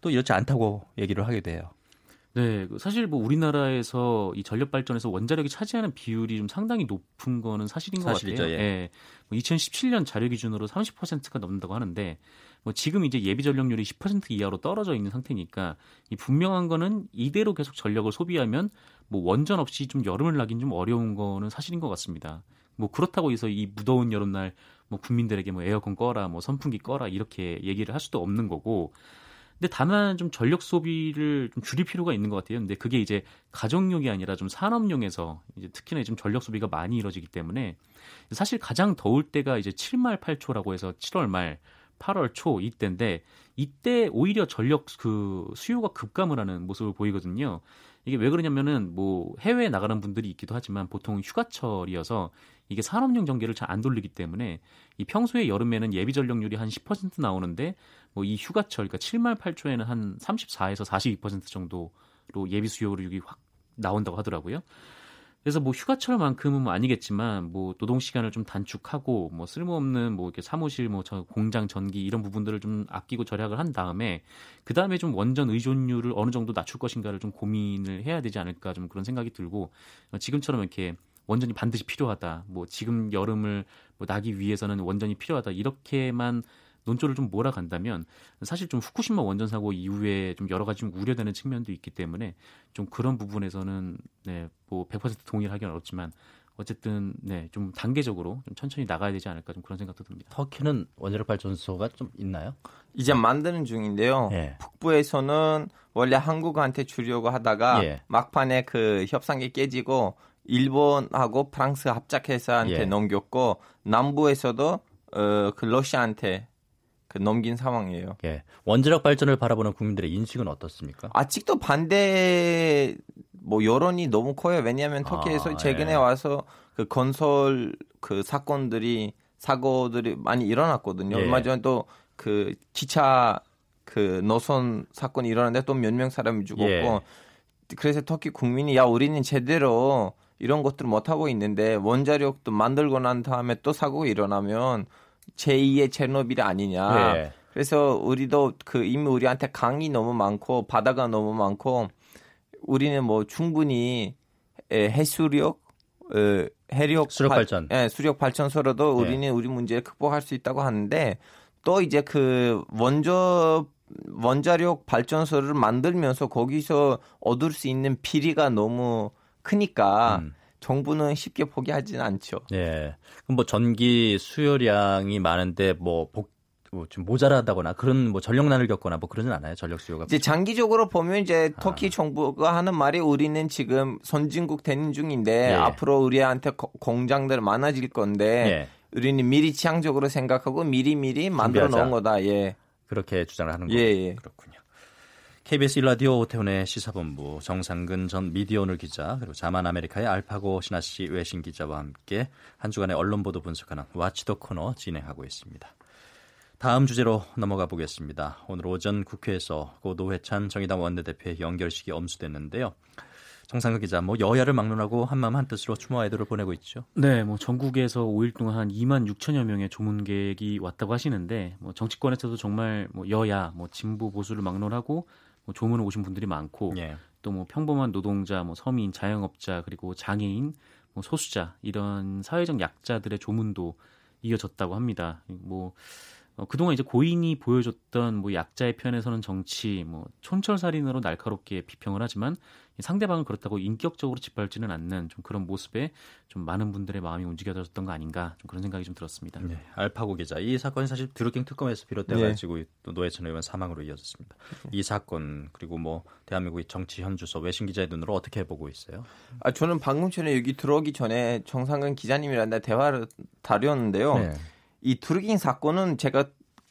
또 이렇지 않다고 얘기를 하게 돼요. 네, 그 사실 뭐 우리나라에서 이 전력 발전에서 원자력이 차지하는 비율이 좀 상당히 높은 거는 사실인 것 사실이죠, 같아요. 예. 뭐 2017년 자료 기준으로 30%가 넘는다고 하는데 뭐 지금 이제 예비 전력률이 10% 이하로 떨어져 있는 상태니까 이 분명한 거는 이대로 계속 전력을 소비하면 뭐 원전 없이 좀 여름을 나긴 좀 어려운 거는 사실인 것 같습니다. 뭐 그렇다고 해서 이 무더운 여름날 뭐 국민들에게 뭐 에어컨 꺼라, 뭐 선풍기 꺼라 이렇게 얘기를 할 수도 없는 거고. 근데 다만 좀 전력 소비를 좀 줄일 필요가 있는 것 같아요. 근데 그게 이제 가정용이 아니라 좀 산업용에서 이제 특히나 좀 전력 소비가 많이 이루어지기 때문에 사실 가장 더울 때가 이제 7말 8초라고 해서 7월 말 8월 초 이때인데 이때 오히려 전력 그 수요가 급감을 하는 모습을 보이거든요. 이게 왜 그러냐면은 뭐 해외에 나가는 분들이 있기도 하지만 보통 휴가철이어서 이게 산업용 전기를 잘 안 돌리기 때문에 이 평소에 여름에는 예비 전력률이 한 10% 나오는데 뭐 이 휴가철 그러니까 7말 8초에는 한 34에서 42% 정도로 예비 수요율이 확 나온다고 하더라고요. 그래서 뭐 휴가철만큼은 뭐 아니겠지만 뭐 노동 시간을 좀 단축하고 뭐 쓸모없는 뭐 이렇게 사무실 뭐 공장 전기 이런 부분들을 좀 아끼고 절약을 한 다음에 그 다음에 좀 원전 의존율을 어느 정도 낮출 것인가를 좀 고민을 해야 되지 않을까 좀 그런 생각이 들고 지금처럼 이렇게 원전이 반드시 필요하다. 뭐 지금 여름을 뭐 나기 위해서는 원전이 필요하다. 이렇게만 논조를 좀 몰아간다면 사실 좀 후쿠시마 원전 사고 이후에 좀 여러 가지 좀 우려되는 측면도 있기 때문에 좀 그런 부분에서는 네, 뭐 100% 동의를 하기는 어렵지만 어쨌든 네, 좀 단계적으로 좀 천천히 나가야 되지 않을까 좀 그런 생각도 듭니다. 터키는 원자력 발전소가 좀 있나요? 이제 만드는 중인데요. 예. 북부에서는 원래 한국한테 주려고 하다가 예. 막판에 그 협상이 깨지고 일본하고 프랑스 합작회사한테 예. 넘겼고 남부에서도 어, 그 러시아한테 그 넘긴 상황이에요. 예. 원자력 발전을 바라보는 국민들의 인식은 어떻습니까? 아직도 반대 뭐 여론이 너무 커요. 왜냐하면 터키에서 아, 최근에 예. 와서 그 건설 그 사건들이 사고들이 많이 일어났거든요. 예. 얼마 전에 또그 기차 그 노선 사건이 일어났는데 또 몇 명 사람이 죽었고 예. 그래서 터키 국민이 야 우리는 제대로 이런 것들을 못 하고 있는데 원자력도 만들고 난 다음에 또 사고가 일어나면 제2의 체노빌이 아니냐. 네. 그래서 우리도 그 이미 우리한테 강이 너무 많고 바다가 너무 많고 우리는 뭐 충분히 해수력 어, 해력 수력 발전, 예, 수력 발전소로도 네. 우리는 우리 문제를 극복할 수 있다고 하는데 또 이제 그 원조 원자력 발전소를 만들면서 거기서 얻을 수 있는 비리가 너무 크니까 음. 정부는 쉽게 포기하지는 않죠. 예. 그럼 뭐 전기 수요량이 많은데 뭐 복, 뭐좀 모자라다거나 그런 뭐 전력난을 겪거나 뭐 그러진 않아요 전력 수요가 이제 장기적으로 보면 이제 터키 아. 정부가 하는 말이 우리는 지금 선진국 되는 중인데 예. 앞으로 우리한테 공장들 많아질 건데 예. 우리는 미리 취향적으로 생각하고 미리 미리 만들어 놓은 거다 예 그렇게 주장을 하는 거예요 예, 예. 그렇군요 KBS 일라디오 오태훈의 시사본부 정상근 전 미디어오늘 기자 그리고 자만 아메리카의 알파고 신하 씨 외신 기자와 함께 한 주간의 언론 보도 분석하는 와치도 코너 진행하고 있습니다. 다음 주제로 넘어가 보겠습니다. 오늘 오전 국회에서 고 노회찬 정의당 원내대표의 연결식이 엄수됐는데요. 정상근 기자, 뭐 여야를 막론하고 한마음 한뜻으로 추모 애도를 보내고 있죠. 네, 뭐 전국에서 5일 동안 한 2만 6천여 명의 조문객이 왔다고 하시는데, 뭐 정치권에서도 정말 뭐 여야, 뭐 진보 보수를 막론하고 뭐 조문을 오신 분들이 많고 예. 또뭐 평범한 노동자, 뭐 서민, 자영업자 그리고 장애인, 뭐 소수자 이런 사회적 약자들의 조문도 이어졌다고 합니다. 뭐 어, 그동안 이제 고인이 보여줬던 뭐 약자의 편에서는 정치, 뭐 촌철살인으로 날카롭게 비평을 하지만 상대방을 그렇다고 인격적으로 짓밟지는 않는 좀 그런 모습에 좀 많은 분들의 마음이 움직여졌던 거 아닌가 좀 그런 생각이 좀 들었습니다. 네, 알파고 기자, 이 사건이 사실 드루킹 특검에서 비롯돼 가지고 네. 또 노회찬 의원 사망으로 이어졌습니다. 이 사건 그리고 뭐 대한민국의 정치 현주소 외신 기자의 눈으로 어떻게 보고 있어요? 아 저는 방금 전에 여기 들어오기 전에 정상근 기자님이랑 대화를 다뤘는데요. 네. 이 드루킹 사건은 제가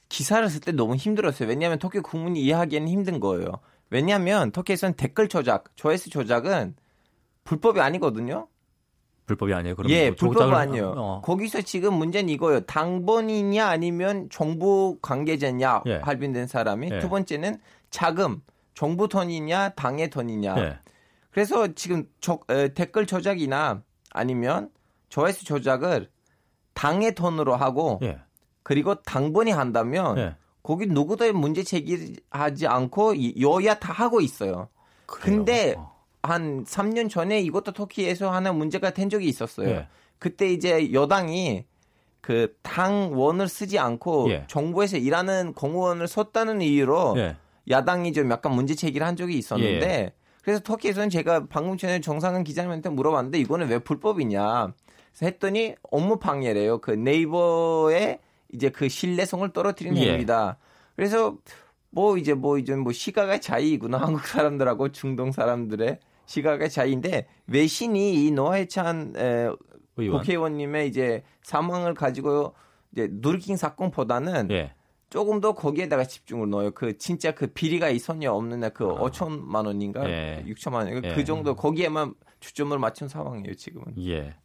기사를 쓸 때 너무 힘들었어요. 왜냐하면 터키 국민이 이해하기에는 힘든 거예요. 왜냐하면 터키에서는 댓글 조작, 조회수 조작은 불법이 아니거든요. 불법이 아니에요. 그럼 예, 뭐 불법 아니에요. 어. 거기서 지금 문제는 이거예요. 당번이냐 아니면 정부 관계자냐 예. 할빈된 사람이 예. 두 번째는 자금, 정부 돈이냐 당의 돈이냐. 예. 그래서 지금 저, 에, 댓글 조작이나 아니면 조회수 조작을 당의 돈으로 하고 예. 그리고 당번이 한다면 예. 거기 누구도 문제 제기하지 않고 여야 다 하고 있어요. 그래요? 근데 어. 한 3년 전에 이것도 터키에서 하나 문제가 된 적이 있었어요. 예. 그때 이제 여당이 그 당원을 쓰지 않고 예. 정부에서 일하는 공무원을 썼다는 이유로 예. 야당이 좀 약간 문제 제기를 한 적이 있었는데 예. 그래서 터키에서는 제가 방금 전에 정상근 기자님한테 물어봤는데 이거는 왜 불법이냐 했더니 업무 방해래요. 그 네이버에 이제 그 신뢰성을 떨어뜨리는 예. 행위다. 그래서 뭐 이제 뭐 이제 뭐 시각의 차이구나 한국 사람들하고 중동 사람들의 시각의 차이인데 외신이 이 노회찬 에, 국회의원님의 이제 사망을 가지고 이제 누르킹 사건보다는 예. 조금 더 거기에다가 집중을 넣어요. 그 진짜 그 비리가 있었냐 없느냐 그 아. 5천만 원인가 예. 6천만 원 예. 그 정도 거기에만 주점을 맞춘 상황이에요 지금은. 예.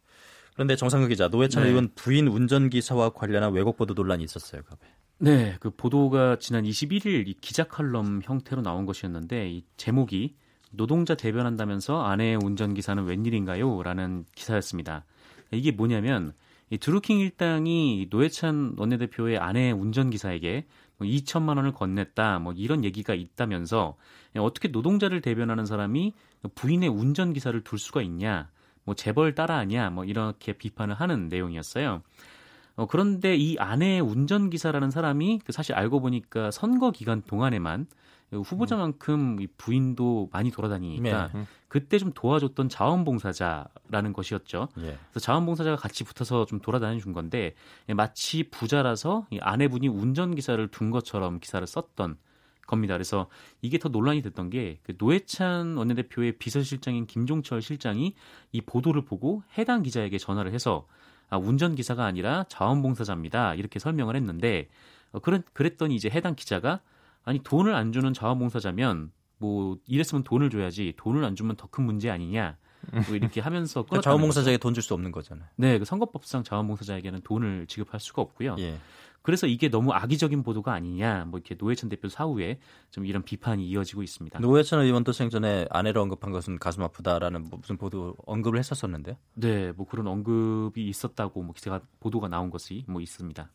그런데 정상근 기자 노회찬 네. 의원 부인 운전기사와 관련한 왜곡 보도 논란이 있었어요. 갑에. 네, 그 보도가 지난 21일 이 기자 칼럼 형태로 나온 것이었는데 이 제목이 노동자 대변한다면서 아내의 운전기사는 웬일인가요? 라는 기사였습니다. 이게 뭐냐면 이 드루킹 일당이 노회찬 원내대표의 아내 운전기사에게 뭐 2천만 원을 건넸다 뭐 이런 얘기가 있다면서 어떻게 노동자를 대변하는 사람이 부인의 운전기사를 둘 수가 있냐 뭐 재벌 따라하냐 뭐 이렇게 비판을 하는 내용이었어요. 어, 그런데 이 아내의 운전기사라는 사람이 그 사실 알고 보니까 선거 기간 동안에만 후보자만큼 부인도 많이 돌아다니니까 네. 그때 좀 도와줬던 자원봉사자라는 것이었죠. 예. 그래서 자원봉사자가 같이 붙어서 좀 돌아다녀 준 건데 마치 부자라서 아내분이 운전기사를 둔 것처럼 기사를 썼던 겁니다. 그래서 이게 더 논란이 됐던 게 그 노회찬 원내대표의 비서실장인 김종철 실장이 이 보도를 보고 해당 기자에게 전화를 해서 아, 운전기사가 아니라 자원봉사자입니다. 이렇게 설명을 했는데 어, 그런 그랬더니 이제 해당 기자가 아니 돈을 안 주는 자원봉사자면 뭐 이랬으면 돈을 줘야지 돈을 안 주면 더 큰 문제 아니냐 뭐 이렇게 하면서 그러니까 자원봉사자에게 돈 줄 수 없는 거잖아요. 네, 그 선거법상 자원봉사자에게는 돈을 지급할 수가 없고요. 예. 그래서 이게 너무 악의적인 보도가 아니냐, 뭐 이렇게 노회찬 대표 사후에 좀 이런 비판이 이어지고 있습니다. 노회찬 의원도 생전에 아내를 언급한 것은 가슴 아프다라는 뭐 무슨 보도 언급을 했었었는데. 네, 뭐 그런 언급이 있었다고 뭐 기사가 보도가 나온 것이 뭐 있습니다.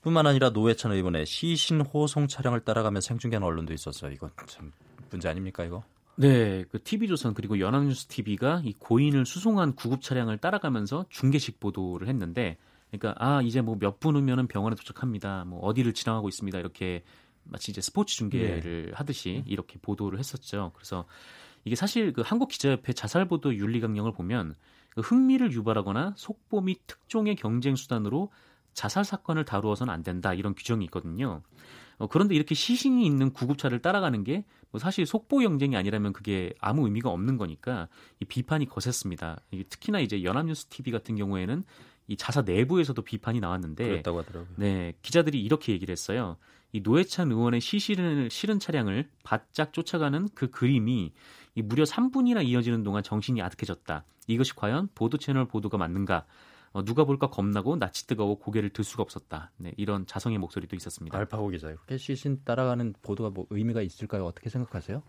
뿐만 아니라 노회찬 의원의 시신 호송 촬영을 따라가며 생중계하는 언론도 있었어요. 이거 참 문제 아닙니까 이거? 네, 그 TV조선 그리고 연합뉴스 TV가 이 고인을 수송한 구급 차량을 따라가면서 중계식 보도를 했는데, 그러니까 아 이제 뭐 몇 분 후면은 병원에 도착합니다. 뭐 어디를 지나가고 있습니다. 이렇게 마치 이제 스포츠 중계를 네. 하듯이 이렇게 보도를 했었죠. 그래서 이게 사실 그 한국 기자협회 자살 보도 윤리 강령을 보면 그 흥미를 유발하거나 속보 및 특종의 경쟁 수단으로 자살 사건을 다루어서는 안 된다 이런 규정이 있거든요. 어, 그런데 이렇게 시신이 있는 구급차를 따라가는 게 뭐 사실 속보 경쟁이 아니라면 그게 아무 의미가 없는 거니까 이 비판이 거셌습니다. 특히나 이제 연합뉴스 TV 같은 경우에는 이 자사 내부에서도 비판이 나왔는데 그랬다고 하더라고요. 네, 기자들이 이렇게 얘기를 했어요. 이 노회찬 의원의 시신을 실은 차량을 바짝 쫓아가는 그 그림이 이 무려 3분이나 이어지는 동안 정신이 아득해졌다. 이것이 과연 보도 채널 보도가 맞는가? 어, 누가 볼까 겁나고 낯이 뜨거워 고개를 들 수가 없었다. 네, 이런 자성의 목소리도 있었습니다. 알파고 기자요. 시신 따라가는 보도가 뭐 의미가 있을까요? 어떻게 생각하세요?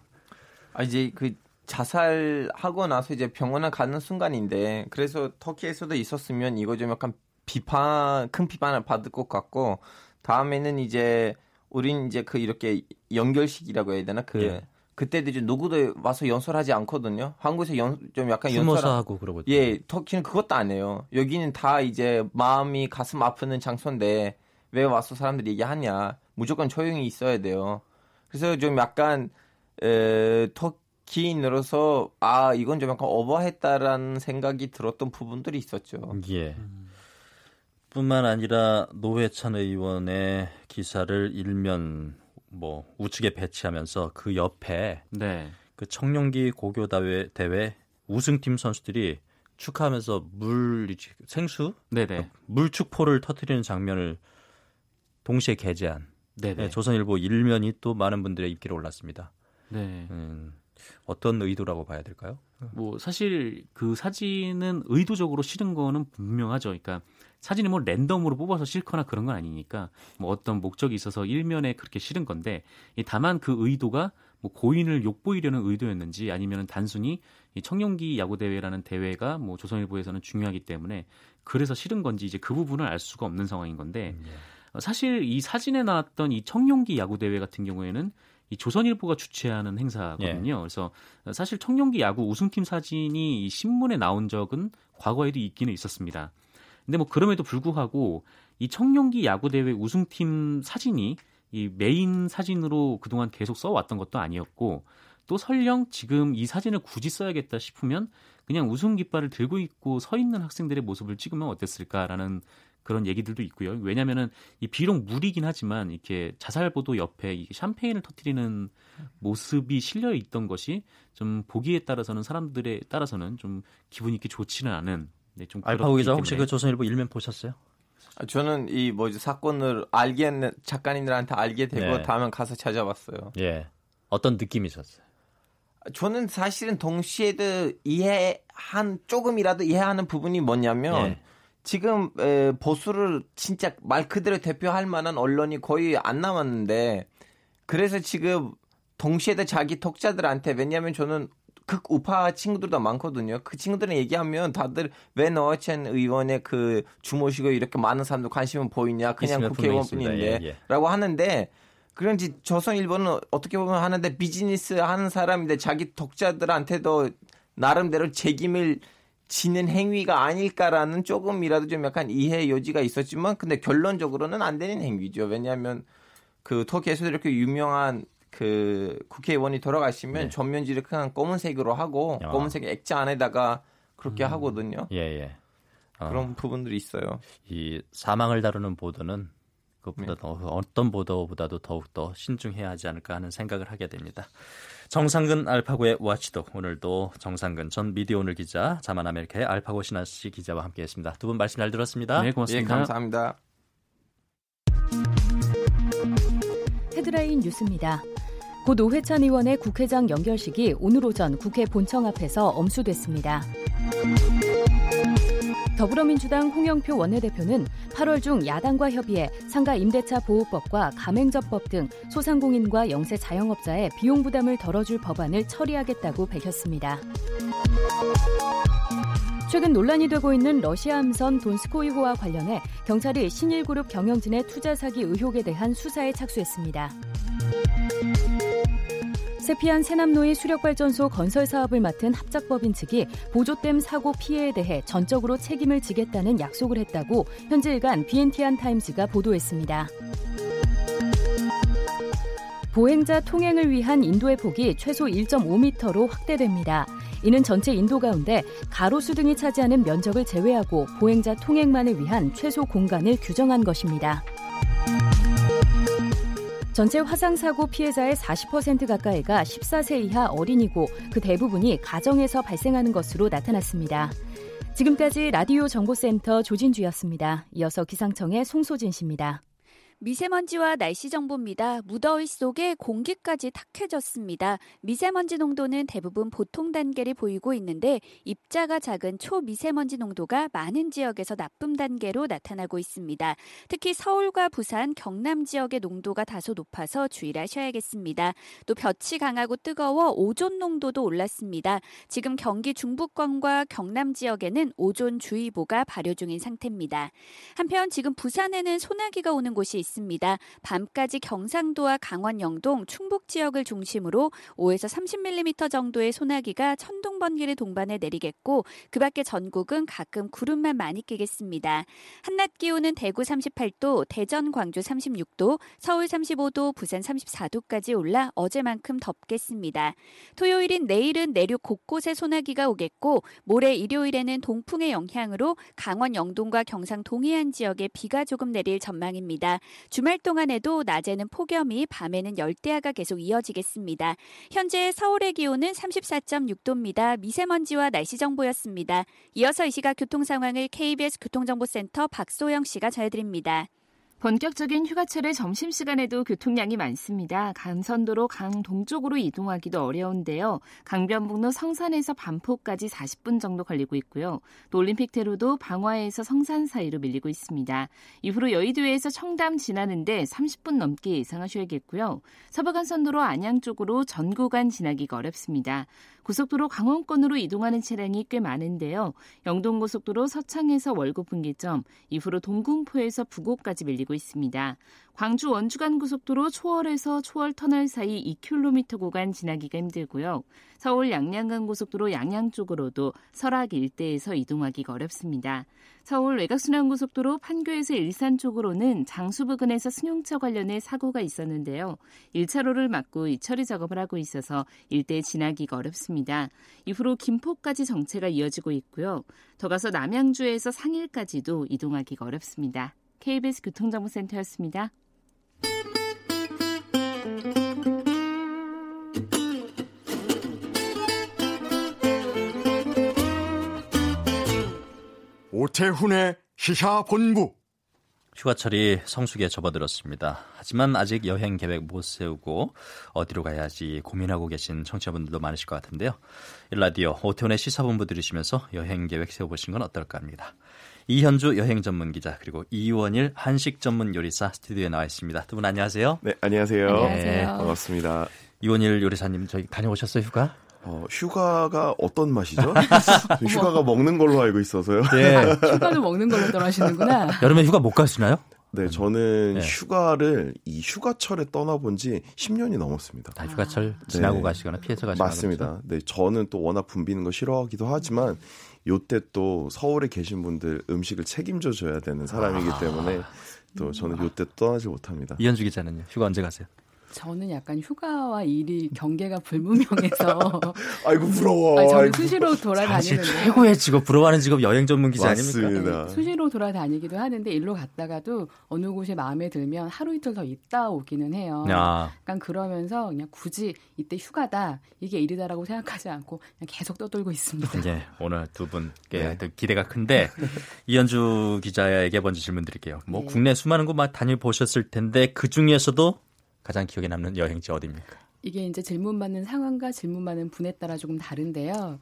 아 이제 그 자살하고 나서 이제 병원에 가는 순간인데 그래서 터키에서도 있었으면 이거 좀 약간 비판 큰 비판을 받을 것 같고 다음에는 이제 우린 이제 그 이렇게 연결식이라고 해야 되나 그 예. 그때도 이제 누구도 와서 연설하지 않거든요. 한국에서 연, 좀 약간 연설하고 그러고 예, 터키는 그것도 안 해요. 여기는 다 이제 마음이 가슴 아프는 장소인데 왜 와서 사람들이 얘기하냐? 무조건 조용히 있어야 돼요. 그래서 좀 약간 에, 터키 인으로서 아 이건 좀 약간 오버했다라는 생각이 들었던 부분들이 있었죠. 예. 뿐만 아니라 노회찬 의원의 기사를 일면 뭐 우측에 배치하면서 그 옆에 네. 그 청룡기 고교 대회 대회 우승팀 선수들이 축하하면서 물 생수 네네. 물 축포를 터트리는 장면을 동시에 게재한 네, 조선일보 일면이 또 많은 분들의 입기를 올랐습니다. 네. 음, 어떤 의도라고 봐야 될까요? 뭐 사실 그 사진은 의도적으로 실은 거는 분명하죠. 그러니까 사진이 뭐 랜덤으로 뽑아서 싣거나 그런 건 아니니까 뭐 어떤 목적이 있어서 일면에 그렇게 실은 건데 다만 그 의도가 뭐 고인을 욕보이려는 의도였는지 아니면 단순히 이 청룡기 야구 대회라는 대회가 뭐 조선일보에서는 중요하기 때문에 그래서 실은 건지 이제 그 부분을 알 수가 없는 상황인 건데 음, 예. 사실 이 사진에 나왔던 이 청룡기 야구 대회 같은 경우에는 이 조선일보가 주최하는 행사거든요. 예. 그래서 사실 청룡기 야구 우승팀 사진이 이 신문에 나온 적은 과거에도 있기는 있었습니다. 근데 뭐 그럼에도 불구하고 이 청룡기 야구 대회 우승팀 사진이 이 메인 사진으로 그동안 계속 써왔던 것도 아니었고 또 설령 지금 이 사진을 굳이 써야겠다 싶으면 그냥 우승 깃발을 들고 있고 서 있는 학생들의 모습을 찍으면 어땠을까라는 그런 얘기들도 있고요. 왜냐면은 이 비록 무리긴 하지만 이렇게 자살 보도 옆에 이 샴페인을 터트리는 모습이 실려 있던 것이 좀 보기에 따라서는 사람들에 따라서는 좀 기분이 이렇게 좋지는 않은 네, 좀 알파고 기자 혹시 그 조선일보 일면 보셨어요? 아, 저는 이 뭐지 사건을 알게 작가님들한테 알게 되고 네. 다음에 가서 찾아봤어요. 예. 어떤 느낌이셨어요? 저는 사실은 동시에도 이해한 조금이라도 이해하는 부분이 뭐냐면 예. 지금 에, 보수를 진짜 말 그대로 대표할 만한 언론이 거의 안 남았는데 그래서 지금 동시에도 자기 독자들한테 왜냐하면 저는 극우파 친구들도 많거든요. 그 친구들은 얘기하면 다들 왜 너첸 의원의 그 주모시고 이렇게 많은 사람들 관심은 보이냐 그냥 국회의원뿐인데 예, 예. 라고 하는데 그런지 조선일보는 어떻게 보면 하는데 비즈니스 하는 사람인데 자기 독자들한테도 나름대로 책임을 지는 행위가 아닐까라는 조금이라도 좀 약간 이해 여지가 있었지만 근데 결론적으로는 안 되는 행위죠. 왜냐하면 그 터키에서 이렇게 유명한 그 국회의원이 돌아가시면 네. 전면 지를 그냥 검은색으로 하고 어. 검은색 액자 안에다가 그렇게 음. 하거든요. 예, 예. 어. 그런 부분들이 있어요. 이 사망을 다루는 보도는 그것보다 네. 더 어떤 보도보다도 더욱 더 신중해야 하지 않을까 하는 생각을 하게 됩니다. 정상근 알파고의 watchdog 오늘도 정상근 전 미디어오늘 기자, 자만 아메리카의 알파고 시나씨 기자와 함께했습니다. 두 분 말씀 잘 들었습니다. 네, 고맙습니다. 예, 감사합니다. 헤드라인 뉴스입니다. 고 노회찬 의원의 국회장 영결식이 오늘 오전 국회 본청 앞에서 엄수됐습니다. 더불어민주당 홍영표 원내대표는 8월 중 야당과 협의해 상가 임대차 보호법과 가맹접법 등 소상공인과 영세 자영업자의 비용 부담을 덜어줄 법안을 처리하겠다고 밝혔습니다. 최근 논란이 되고 있는 러시아 함선 돈스코이호와 관련해 경찰이 신일그룹 경영진의 투자 사기 의혹에 대한 수사에 착수했습니다. 세피안 세남노의 수력발전소 건설 사업을 맡은 합작법인 측이 보조댐 사고 피해에 대해 전적으로 책임을 지겠다는 약속을 했다고 현재 일간 비엔티안 타임즈가 보도했습니다. 보행자 통행을 위한 인도의 폭이 최소 1.5m로 확대됩니다. 이는 전체 인도 가운데 가로수 등이 차지하는 면적을 제외하고 보행자 통행만을 위한 최소 공간을 규정한 것입니다. 전체 화상사고 피해자의 40% 가까이가 14세 이하 어린이고 그 대부분이 가정에서 발생하는 것으로 나타났습니다. 지금까지 라디오 정보센터 조진주였습니다. 이어서 기상청의 송소진 씨입니다. 미세먼지와 날씨 정보입니다. 무더위 속에 공기까지 탁해졌습니다. 미세먼지 농도는 대부분 보통 단계를 보이고 있는데 입자가 작은 초미세먼지 농도가 많은 지역에서 나쁨 단계로 나타나고 있습니다. 특히 서울과 부산, 경남 지역의 농도가 다소 높아서 주의하셔야겠습니다. 또 볕이 강하고 뜨거워 오존 농도도 올랐습니다. 지금 경기 중부권과 경남 지역에는 오존 주의보가 발효 중인 상태입니다. 한편 지금 부산에는 소나기가 오는 곳이 있습니다. 있습니다. 밤까지 경상도와 강원 영동, 충북 지역을 중심으로 5에서 30mm 정도의 소나기가 천둥 번개를 동반해 내리겠고 그 밖에 전국은 가끔 구름만 많이 끼겠습니다. 한낮 기온은 대구 38도, 대전, 광주 36도, 서울 35도, 부산 34도까지 올라 어제만큼 덥겠습니다. 토요일인 내일은 내륙 곳곳에 소나기가 오겠고 모레 일요일에는 동풍의 영향으로 강원 영동과 경상 동해안 지역에 비가 조금 내릴 전망입니다. 주말 동안에도 낮에는 폭염이 밤에는 열대야가 계속 이어지겠습니다. 현재 서울의 기온은 34.6도입니다. 미세먼지와 날씨 정보였습니다. 이어서 이 시각 교통 상황을 KBS 교통정보센터 박소영 씨가 전해드립니다. 본격적인 휴가철의 점심시간에도 교통량이 많습니다. 강선도로 강 동쪽으로 이동하기도 어려운데요. 강변북로 성산에서 반포까지 40분 정도 걸리고 있고요. 또 올림픽대로도 방화에서 성산 사이로 밀리고 있습니다. 이후로 여의도에서 청담 지나는데 30분 넘게 예상하셔야겠고요. 서부간선도로 안양 쪽으로 전 구간 지나기가 어렵습니다. 고속도로 강원권으로 이동하는 차량이 꽤 많은데요. 영동고속도로 서창에서 월곡 분기점, 이후로 동궁포에서 부곡까지 밀리고 있습니다. 광주 원주간 고속도로 초월에서 초월 터널 사이 2km 구간 지나기가 힘들고요. 서울 양양간 고속도로 양양 쪽으로도 설악 일대에서 이동하기가 어렵습니다. 서울 외곽순환 고속도로 판교에서 일산 쪽으로는 장수 부근에서 승용차 관련해 사고가 있었는데요. 1차로를 막고 이 처리 작업을 하고 있어서 일대 지나기가 어렵습니다. 이후로 김포까지 정체가 이어지고 있고요. 더 가서 남양주에서 상일까지도 이동하기가 어렵습니다. KBS 교통정보센터였습니다. 오태훈의 시사본부 휴가철이 성수기에 접어들었습니다. 하지만 아직 여행 계획 못 세우고 어디로 가야지 고민하고 계신 청취자분들도 많으실 것 같은데요. 일라디오 오태훈의 시사본부 들으시면서 여행 계획 세워보신 건 어떨까 합니다. 이현주 여행 전문 기자 그리고 이원일 한식 전문 요리사 스튜디오에 나와 있습니다. 두 분 안녕하세요. 네, 안녕하세요. 안녕하세요. 반갑습니다. 이원일 요리사님 저희 다녀오셨어요 휴가? 어, 휴가가 어떤 맛이죠? 휴가가 먹는 걸로 알고 있어서요. 예. 휴가도 먹는 걸로 떠나시는구나. 여름에 휴가 못 가시나요? 네, 저는 네. 휴가를 이 휴가철에 떠나본 지 10년이 넘었습니다. 다 휴가철 지나고 가시거나 피해서 가시거나 맞습니다. 그렇죠? 네, 저는 또 워낙 붐비는 거 싫어하기도 하지만 요때 또 서울에 계신 분들 음식을 책임져 줘야 되는 사람이기 때문에 또 저는 요때 떠나지 못합니다. 이현주 기자는요? 휴가 언제 가세요? 저는 약간 휴가와 일이 경계가 불분명해서 아이고 부러워. 아니, 저는 아이고. 수시로 사실 돌아다니는데 최고의 직업 부러워하는 직업 여행 전문 기자 아닙니까? 맞습니다. 수시로 돌아다니기도 하는데 일로 갔다가도 어느 곳이 마음에 들면 하루 이틀 더 있다 오기는 해요. 야. 약간 그러면서 그냥 굳이 이때 휴가다 이게 일이다라고 생각하지 않고 그냥 계속 떠돌고 있습니다. 이제 오늘 두 분께 또 기대가 큰데 이현주 기자에게 먼저 질문 드릴게요. 뭐 네. 국내 수많은 곳막 다녀보셨을 텐데 그 중에서도 가장 기억에 남는 여행지 어디입니까? 이게 이제 질문 받는 상황과 질문 받는 분에 따라 조금 다른데요.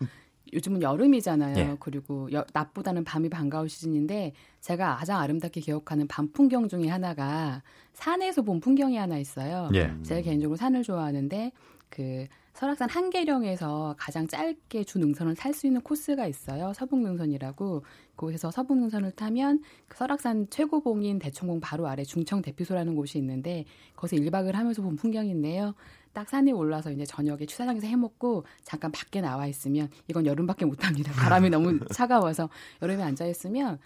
요즘은 여름이잖아요. 예. 그리고 여- 낮보다는 밤이 반가운 시즌인데 제가 가장 아름답게 기억하는 밤 풍경 중에 하나가 산에서 본 풍경이 하나 있어요. 예. 제가 개인적으로 산을 좋아하는데 그 설악산 한계령에서 가장 짧게 주 능선을 탈 수 있는 코스가 있어요. 서북능선이라고. 그곳에서 서북능선을 타면 그 설악산 최고봉인 대청봉 바로 아래 중청 대피소라는 곳이 있는데 거기서 1박을 하면서 본 풍경인데요. 딱 산에 올라서 이제 저녁에 추사장에서 해먹고 잠깐 밖에 나와 있으면 이건 여름밖에 못합니다. 바람이 너무 차가워서 여름에 앉아 있으면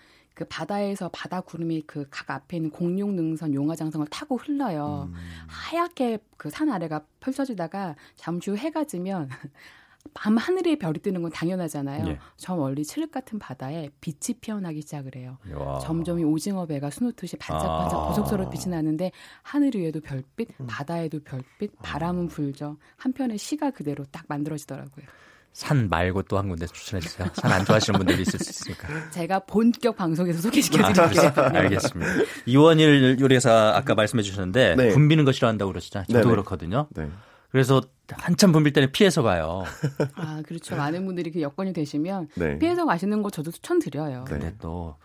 그 바다에서 바다 구름이 그 각 앞에 있는 공룡 능선 용화장성을 타고 흘러요. 하얗게 그 산 아래가 펼쳐지다가 잠시 후 해가 지면 밤 하늘에 별이 뜨는 건 당연하잖아요. 예. 저 멀리 칠흑 같은 바다에 빛이 피어나기 시작을 해요. 와. 점점 이 오징어 배가 수놓듯이 반짝반짝 아. 보석스러운 빛이 나는데 하늘 위에도 별빛, 바다에도 별빛, 바람은 불죠. 한편의 시가 그대로 딱 만들어지더라고요. 산 말고 또 한 군데 추천해 주세요. 산 안 좋아하시는 분들이 있을 수 있으니까. 제가 본격 방송에서 아, 소개시켜 드릴게요. 알겠습니다. 이원일 요리사 아까 말씀해 주셨는데 네. 붐비는 거 싫어한다고 그러시잖아요. 저도 네네. 그렇거든요. 네. 그래서 한참 붐빌 때는 피해서 가요. 아, 그렇죠. 많은 분들이 그 여건이 되시면 네. 피해서 가시는 거 저도 추천드려요. 근데 또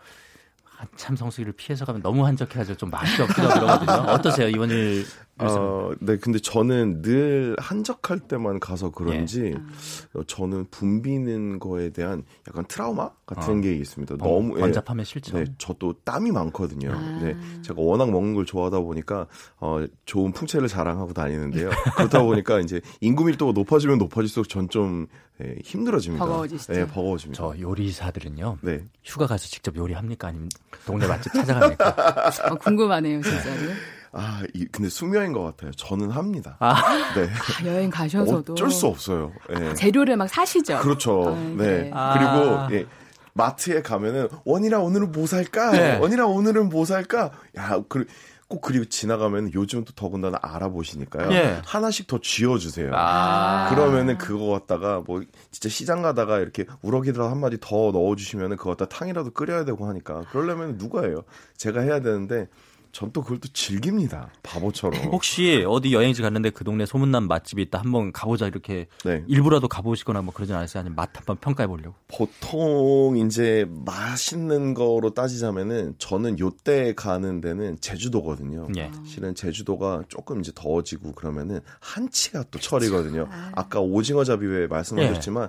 한참 성수기를 피해서 가면 너무 한적해가지고 좀 맛이 없기도 하고 그러거든요. 어떠세요, 이원일 어, 네, 근데 저는 늘 한적할 때만 가서 그런지 예. 어, 저는 붐비는 거에 대한 약간 트라우마 같은 어. 게 있습니다. 어, 너무 예. 번잡하면 싫죠. 네, 저도 땀이 많거든요. 아. 네, 제가 워낙 먹는 걸 좋아하다 보니까 어, 좋은 풍채를 자랑하고 다니는데요. 그렇다 보니까 이제 인구 밀도가 높아지면 높아질수록 전좀 예, 힘들어집니다. 버거워지시죠? 네, 버거워집니다. 저 요리사들은요. 네. 휴가 가서 직접 요리합니까? 아니면 동네 맛집 찾아갑니까? 어, 궁금하네요, 진짜로. 아, 이, 근데 숙명인 것 같아요. 저는 합니다. 아, 네. 아, 여행 가셔서도 어쩔 수 없어요. 예. 재료를 막 사시죠. 그렇죠. 아, 네. 아. 그리고 예. 마트에 가면은 원이라 오늘은 뭐 살까? 네. 원이라 오늘은 뭐 살까? 야, 그, 꼭 그리고 지나가면 요즘 또 더군다나 알아보시니까요. 예. 하나씩 더 쥐어주세요. 아. 그러면은 그거 갖다가 뭐 진짜 시장 가다가 이렇게 우럭이라도 한 마디 더 넣어주시면은 그거 갖다 탕이라도 끓여야 되고 하니까 그러려면 누가 해요? 제가 해야 되는데 전 또 그걸 또 즐깁니다. 바보처럼. 혹시 어디 여행지 갔는데 그 동네 소문난 맛집이 있다 한번 가보자 이렇게 네. 일부라도 가보시거나 뭐 그러진 않으세요? 아니면 맛 한번 평가해 보려고? 보통 이제 맛있는 거로 따지자면은 저는 요때 가는 데는 제주도거든요. 예. 실은 제주도가 조금 이제 더워지고 그러면은 한치가 또 철이거든요. 아까 오징어 잡이회 말씀하셨지만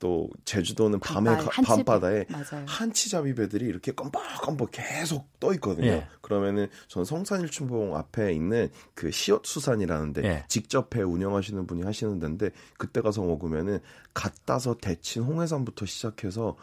또 제주도는 밤에 한치 밤바다에 맞아요. 한치잡이 배들이 이렇게 껌뻑껌뻑 계속 떠 있거든요. 예. 그러면은 전 성산일춘봉 앞에 있는 그 시옷 수산이라는데 예. 직접 배 운영하시는 분이 하시는 데인데 그때 가서 먹으면은 갓 따서 데친 홍해산부터 시작해서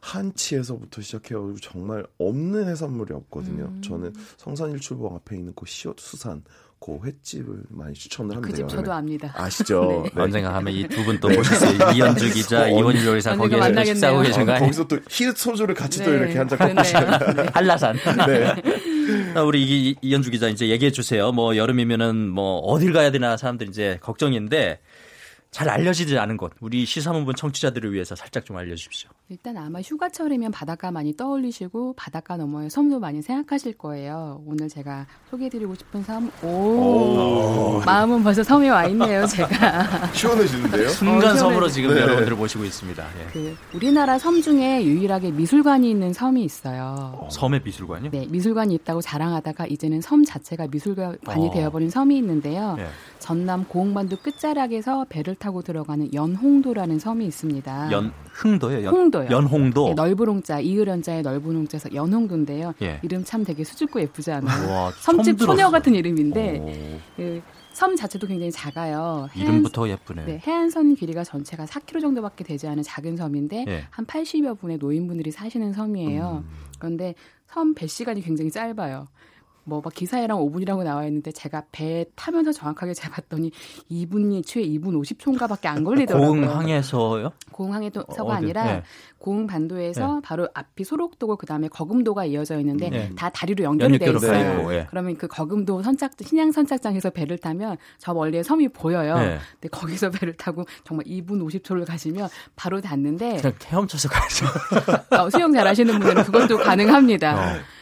한치에서부터 시작해가지고 정말 없는 해산물이 없거든요. 음. 저는 성산일출봉 앞에 있는 그 시옷 수산 그 횟집을 많이 추천을 합니다. 그 집 저도 압니다. 아시죠? 네. 네. 언젠가 하면 이 두 분 또 모셨어요. 이현주 기자, 어, 이원일 요리사 만나겠네요. 식사하고 계신 거 아? 거기서 또 히읗 소주를 같이 또 네, 이렇게 한잔. 꺾으시면 네. 한라산. 네. 아, 우리 이, 이현주 기자 이제 얘기해 주세요. 뭐 여름이면은 뭐 어딜 가야 되나 사람들이 이제 걱정인데 잘 알려지지 않은 곳 우리 시사문분 청취자들을 위해서 살짝 좀 알려주십시오. 일단 아마 휴가철이면 바닷가 많이 떠올리시고 바닷가 너머에 섬도 많이 생각하실 거예요. 오늘 제가 소개해드리고 싶은 섬, 오, 오. 마음은 벌써 섬에 와 있네요, 제가. 시원해지는데요? 순간 어, 섬으로 지금 네. 여러분들 모시고 있습니다. 예. 그 우리나라 섬 중에 유일하게 미술관이 있는 섬이 있어요. 어, 섬에 미술관이요? 네, 미술관이 있다고 자랑하다가 이제는 섬 자체가 미술관이 어. 되어버린 섬이 있는데요. 예. 전남 고흥반도 끝자락에서 배를 타고 들어가는 연홍도라는 섬이 있습니다. 연 흥도요? 연, 홍도요. 연홍도. 네, 넓은 홍자, 이을연자의 넓은 홍자에서 연홍도인데요. 예. 이름 참 되게 수줍고 예쁘지 않아요? 와, 섬집 소녀 같은 이름인데 그, 섬 자체도 굉장히 작아요. 해안, 이름부터 예쁘네요. 네, 해안선 길이가 전체가 4km 정도밖에 되지 않은 작은 섬인데 예. 한 80여 분의 노인분들이 사시는 섬이에요. 음. 그런데 섬 배 시간이 굉장히 짧아요. 뭐 막 기사에랑 5분이라고 나와 있는데 제가 배 타면서 정확하게 재봤더니 2분이 최 2분 50초인가밖에 안 걸리더라고요. 공항에서요? 공항에서가 어, 아니라 네. 공반도에서 네. 바로 앞이 소록도고 그다음에 거금도가 이어져 있는데 네. 다 다리로 연결이 돼 있어요. 네. 그러면 그 거금도 선착 신양 선착장에서 배를 타면 저 멀리에 섬이 보여요. 네. 근데 거기서 배를 타고 정말 2분 50초를 가시면 바로 닿는데 그냥 헤엄쳐서 가죠. 어, 수영 잘하시는 분들은 그것도 가능합니다. 어.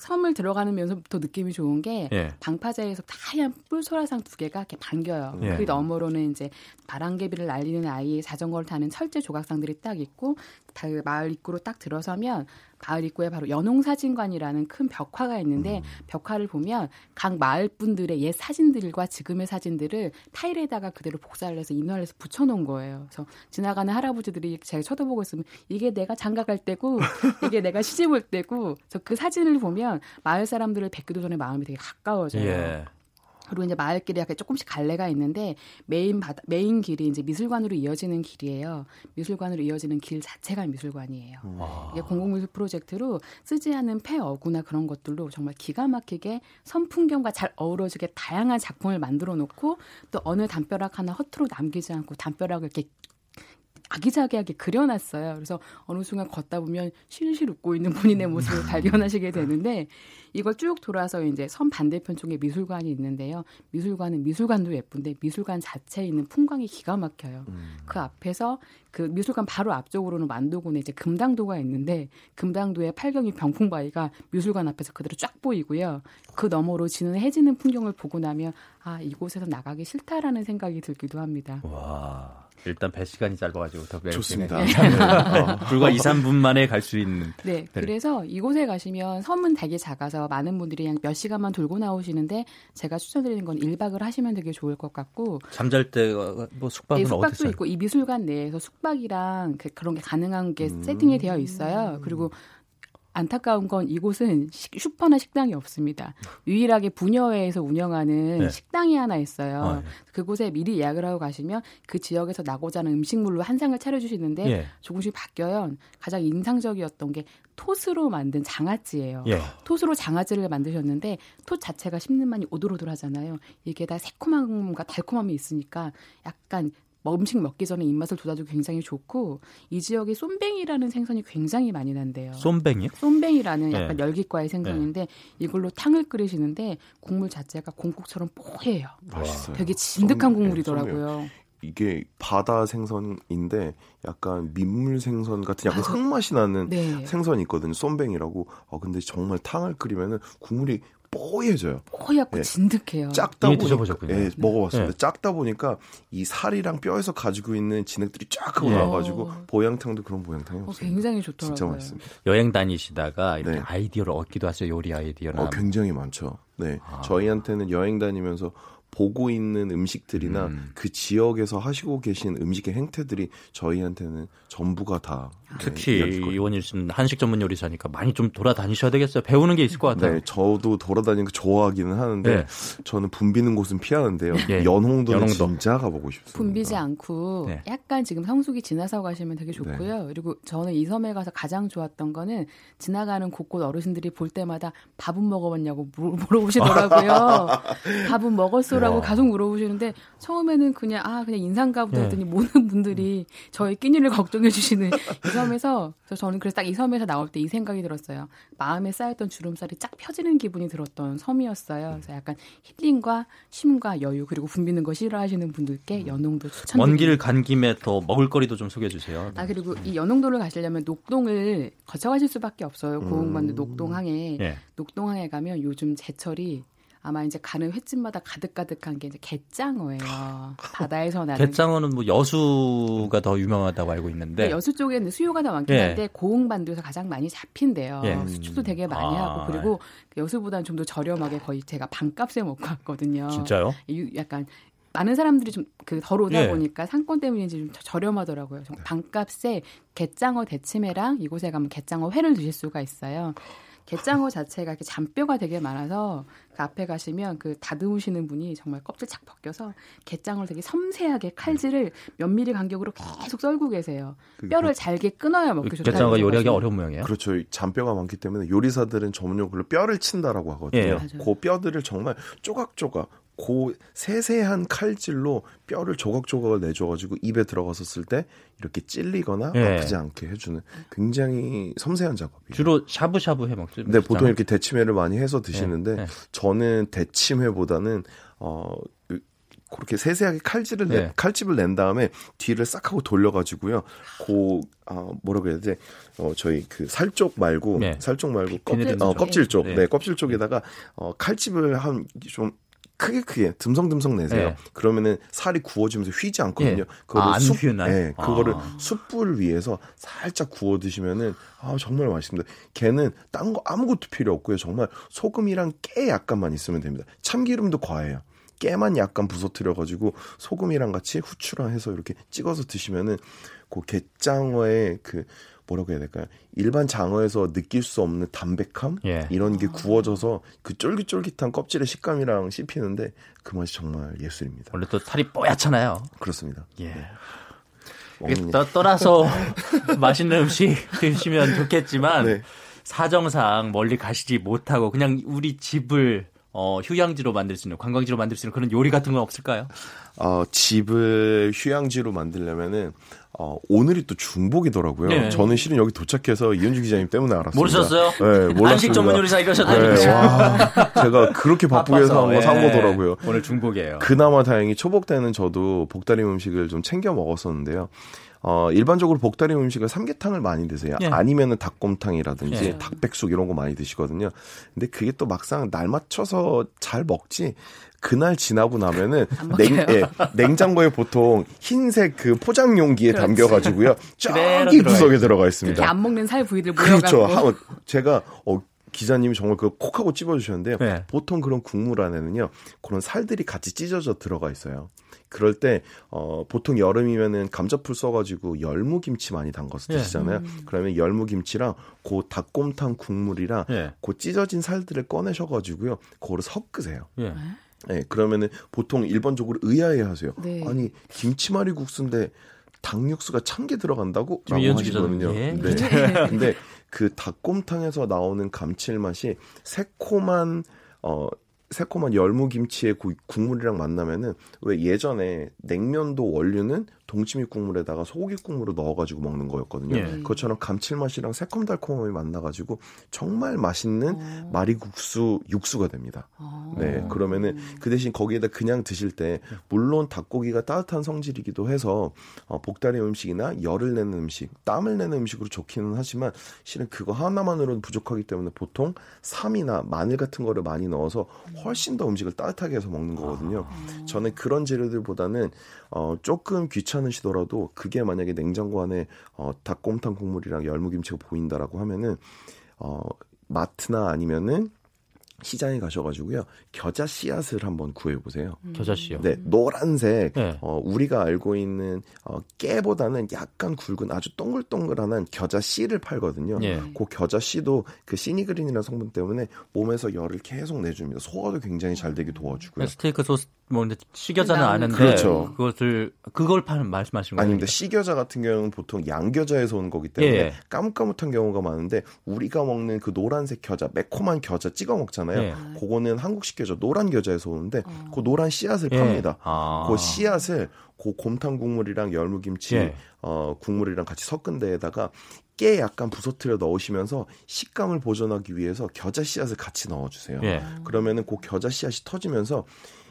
섬을 들어가는 면서부터 느낌이 좋은 게 예. 방파제에서 하얀 뿔소라상 두 개가 이렇게 반겨요. 예. 그 너머로는 이제 바람개비를 날리는 아이의 자전거를 타는 철제 조각상들이 딱 있고 그 마을 입구로 딱 들어서면 마을 입구에 바로 연홍사진관이라는 큰 벽화가 있는데 음. 벽화를 보면 각 마을 분들의 옛 사진들과 지금의 사진들을 타일에다가 그대로 복사를 해서 인화를 해서 붙여놓은 거예요. 그래서 지나가는 할아버지들이 제가 쳐다보고 있으면 이게 내가 장가 갈 때고 이게 내가 시집 올 때고 그래서 그 사진을 보면 마을 사람들을 뵙기도 전에 마음이 되게 가까워져요. 예. 그리고 이제 마을길에 약간 조금씩 갈래가 있는데 메인 바다, 메인 길이 이제 미술관으로 이어지는 길이에요. 미술관으로 이어지는 길 자체가 미술관이에요. 와. 이게 공공미술 프로젝트로 쓰지 않은 폐어구나 그런 것들로 정말 기가 막히게 섬 풍경과 잘 어우러지게 다양한 작품을 만들어 놓고 또 어느 담벼락 하나 허투루 남기지 않고 담벼락을 이렇게 아기자기하게 그려놨어요. 그래서 어느 순간 걷다 보면 실실 웃고 있는 본인의 모습을 발견하시게 되는데 이걸 쭉 돌아서 이제 섬 반대편 쪽에 미술관이 있는데요. 미술관은 미술관도 예쁜데 미술관 자체에 있는 풍광이 기가 막혀요. 음. 그 앞에서 그 미술관 바로 앞쪽으로는 만도군에 이제 금당도가 있는데 금당도의 팔경이 병풍바위가 미술관 앞에서 그대로 쫙 보이고요. 그 너머로 지는 해지는 풍경을 보고 나면 아 이곳에서 나가기 싫다라는 생각이 들기도 합니다. 와. 일단 배 시간이 짧아가지고 더 좋습니다. 네. 어, 불과 2, 3분 만에 갈 수 있는. 네, 배를. 그래서 이곳에 가시면 섬은 되게 작아서 많은 분들이 그냥 몇 시간만 돌고 나오시는데 제가 추천드리는 건 1박을 하시면 되게 좋을 것 같고. 잠잘 때 뭐 숙박은 네, 숙박도 어디서? 있고 이 미술관 내에서 숙박이랑 그, 런게 가능한 게 음. 세팅이 되어 있어요. 그리고 안타까운 건 이곳은 슈퍼나 식당이 없습니다. 유일하게 부녀회에서 운영하는 네. 식당이 하나 있어요. 아, 네. 그곳에 미리 예약을 하고 가시면 그 지역에서 나고자 하는 음식물로 한 상을 차려주시는데 예. 조금씩 바뀌어요. 가장 인상적이었던 게 톳으로 만든 장아찌예요. 예. 톳으로 장아찌를 만드셨는데 톳 자체가 씹는 맛이 오돌오돌하잖아요. 이게 다 새콤함과 달콤함이 있으니까 약간 뭐 음식 먹기 전에 입맛을 돋아주고 굉장히 좋고 이 지역에 쏨뱅이라는 생선이 굉장히 많이 난대요. 쏨뱅이요? 쏨뱅이라는 약간 네. 열기과의 생선인데 네. 이걸로 탕을 끓이시는데 국물 자체가 공국처럼 뽀해요. 맛있어요. 되게 진득한 쏨, 국물이더라고요. 네, 이게 바다 생선인데 약간 민물 생선 같은 약간 흙맛이 나는 네. 생선이 있거든요. 쏨뱅이라고. 아 근데 정말 탕을 끓이면은 국물이 뽀얘져요. 뽀얗고 예. 진득해요. 작다 보니까 예, 먹어봤습니다. 예. 작다 보니까 이 살이랑 뼈에서 가지고 있는 진액들이 쫙 하고 예. 나와가지고 보양탕도 그런 보양탕이 어, 굉장히 좋더라고요. 진짜 맛있습니다. 여행 다니시다가 이렇게 네. 아이디어를 얻기도 하세요. 요리 아이디어나. 어, 굉장히 많죠. 네, 아. 저희한테는 여행 다니면서 보고 있는 음식들이나 음. 그 지역에서 하시고 계신 음식의 행태들이 저희한테는 전부가 다 네, 특히 네, 이원일 씨는 한식 전문 요리사니까 많이 좀 돌아다니셔야 되겠어요. 배우는 게 있을 것 같아요. 네, 저도 돌아다니는 거 좋아하기는 하는데 네. 저는 붐비는 곳은 피하는데요. 예. 연홍도는 연홍도. 진짜 가보고 싶습니다. 붐비지 않고 네. 약간 지금 성수기 지나서 가시면 되게 좋고요. 네. 그리고 저는 이 섬에 가서 가장 좋았던 거는 지나가는 곳곳 어르신들이 볼 때마다 밥은 먹어봤냐고 물어보시더라고요. 밥은 먹었어라고 계속 물어보시는데 처음에는 그냥 아 그냥 인상가 보다 했더니 모든 분들이 저의 끼니를 걱정해 주시는 섬에서 그래서 저는 그래서 딱 이 섬에서 나올 때 이 생각이 들었어요. 마음에 쌓였던 주름살이 쫙 펴지는 기분이 들었던 섬이었어요. 그래서 약간 힐링과 쉼과 여유 그리고 붐비는 거 싫어하시는 분들께 연홍도 추천드립니다. 먼길 간 김에 더 먹을거리도 좀 소개해 주세요. 아 그리고 이 연홍도를 가시려면 녹동을 거쳐가실 수밖에 없어요. 고흥반도 음. 녹동항에 예. 녹동항에 가면 요즘 제철이 아마 이제 가는 횟집마다 가득가득한 게 이제 갯장어예요. 바다에서 나는 갯장어는 뭐 여수가 더 유명하다고 알고 있는데 네, 여수 쪽에는 수요가 더 많긴 예. 한데 고흥반도에서 가장 많이 잡힌대요. 예. 수출도 되게 많이 아. 하고 그리고 여수보다는 좀 더 저렴하게 거의 제가 반값에 먹고 왔거든요. 진짜요? 약간 많은 사람들이 좀 그 덜 오다 예. 보니까 상권 때문인지 좀 저렴하더라고요. 네. 반값에 갯장어 대치매랑 이곳에 가면 갯장어 회를 드실 수가 있어요. 갯장어 자체가 이렇게 잔뼈가 되게 많아서 그 앞에 가시면 그 다듬으시는 분이 정말 껍질 착 벗겨서 갯장어를 되게 섬세하게 칼질을 몇 미리 간격으로 계속 썰고 계세요. 뼈를 잘게 끊어야 먹기 좋다. 갯장어가 요리하기 어려운 모양이에요. 그렇죠. 잔뼈가 많기 때문에 요리사들은 전문용어로 뼈를 친다라고 하거든요. 예. 그 뼈들을 정말 조각조각 고 세세한 칼질로 뼈를 조각조각을 내줘가지고 입에 들어갔었을 때 이렇게 찔리거나 예. 아프지 않게 해주는 굉장히 섬세한 작업이에요. 주로 샤브샤브 해 먹죠. 네, 보통 이렇게 대치매를 많이 해서 드시는데 예. 예. 저는 대치매보다는 어 그렇게 세세하게 칼질을 내, 네. 칼집을 낸 다음에 뒤를 싹 하고 돌려가지고요. 고 아, 뭐라고 해야 돼? 어 저희 그 살쪽 말고 네. 살쪽 말고 껍질, 어, 껍질 쪽, 네. 네 껍질 쪽에다가 어 칼집을 한 좀 크게 크게 듬성듬성 내세요. 네. 그러면은 살이 구워지면서 휘지 않거든요. 네. 그거를 아, 숲, 네, 그거를 아. 숯불 위에서 살짝 구워 드시면은 아 정말 맛있습니다. 걔는 딴 거 아무것도 필요 없고요. 정말 소금이랑 깨 약간만 있으면 됩니다. 참기름도 과해요. 깨만 약간 부서뜨려 가지고 소금이랑 같이 후추랑 해서 이렇게 찍어서 드시면은 그 갯장어의 그 뭐라고 해야 될까요? 일반 장어에서 느낄 수 없는 담백함 예. 이런 게 구워져서 그 쫄깃쫄깃한 껍질의 식감이랑 씹히는데 그 맛이 정말 예술입니다. 원래 또 살이 뽀얗잖아요. 그렇습니다. 예. 네. 떠, 떠나서 맛있는 음식 드시면 좋겠지만 네. 사정상 멀리 가시지 못하고 그냥 우리 집을 어, 휴양지로 만들 수 있는 관광지로 만들 수 있는 그런 요리 같은 건 없을까요? 어, 집을 휴양지로 만들려면은 어, 오늘이 또 중복이더라고요. 네. 저는 실은 여기 도착해서 이현주 기자님 때문에 알았어요. 모르셨어요? 네, 몰랐습니다. 한식 전문 요리사 이러셨다니까. 네, 와, 제가 그렇게 바쁘게 해서 한번 산 거더라고요. 오늘 중복이에요. 그나마 다행히 초복 때는 저도 복다림 음식을 좀 챙겨 먹었었는데요. 어, 일반적으로 복다림 음식을 삼계탕을 많이 드세요. 예. 아니면은 닭곰탕이라든지 예. 닭백숙 이런 거 많이 드시거든요. 근데 그게 또 막상 날 맞춰서 잘 먹지. 그날 지나고 나면은 냉, 예, 냉장고에 보통 흰색 그 포장 용기에 담겨 가지고요. 저기 구석에 들어가 있습니다. 안 먹는 살 부위들 모여 그렇죠. 하, 제가 어 기자님이 정말 그 콕 하고 찝어 주셨는데요. 네. 보통 그런 국물 안에는요. 그런 살들이 같이 찢어져 들어가 있어요. 그럴 때 어, 보통 여름이면은 감자풀 써가지고 열무김치 많이 담가서 예. 드시잖아요. 예. 그러면 열무김치랑 그 닭곰탕 국물이랑 예. 그 찢어진 살들을 꺼내셔가지고요. 그거를 섞으세요. 예. 네, 그러면은 보통 일반적으로 의아해 하세요. 네. 아니 김치말이 국수인데 닭육수가 참게 들어간다고? 라고 하시거든요. 예. 네. 근데 그 닭곰탕에서 나오는 감칠맛이 새콤한 어 새콤한 열무김치의 국물이랑 만나면은 왜 예전에 냉면도 원료는 동치미 국물에다가 소고기 국물을 넣어가지고 먹는 거였거든요. 예. 그것처럼 감칠맛이랑 새콤달콤함이 만나가지고 정말 맛있는 오. 어. 마리국수 육수가 됩니다. 오. 어. 네, 그러면은 그 대신 거기에다 그냥 드실 때 물론 닭고기가 따뜻한 성질이기도 해서 어, 복다리 음식이나 열을 내는 음식, 땀을 내는 음식으로 좋기는 하지만 실은 그거 하나만으로는 부족하기 때문에 보통 삼이나 마늘 같은 거를 많이 넣어서 훨씬 더 음식을 따뜻하게 해서 먹는 거거든요. 아. 저는 그런 재료들보다는 어, 조금 귀찮 으시더라도 그게 만약에 냉장고 안에 어, 닭곰탕 국물이랑 열무김치가 보인다라고 하면은 어, 마트나 아니면은 시장에 가셔가지고요 겨자 씨앗을 한번 구해보세요. 음. 겨자 씨요? 네, 노란색. 네. 어, 우리가 알고 있는 어, 깨보다는 약간 굵은 아주 동글동글한 겨자 씨를 팔거든요. 네. 그 겨자 씨도 그 시니그린이라는 성분 때문에 몸에서 열을 계속 내줍니다. 소화도 굉장히 잘 되게 도와주고요. 스테이크 소스 뭐 근데 시겨자는 아는데 그렇죠. 그것을 그걸 파는 말씀하시는 거예요? 아닙니다. 시겨자 같은 경우는 보통 양겨자에서 온 거기 때문에 예. 까뭇까뭇한 경우가 많은데 우리가 먹는 그 노란색 겨자, 매콤한 겨자 찍어 먹잖아요. 있잖아요. 예. 그거는 한국식 겨자 노란 겨자에서 오는데 어. 그 노란 씨앗을 예. 팝니다. 아. 그 씨앗을 그 곰탕 국물이랑 열무김치 예. 어 국물이랑 같이 섞은 데에다가 깨 약간 부서뜨려 넣으시면서 식감을 보존하기 위해서 겨자 씨앗을 같이 넣어주세요. 예. 그러면은 그 겨자 씨앗이 터지면서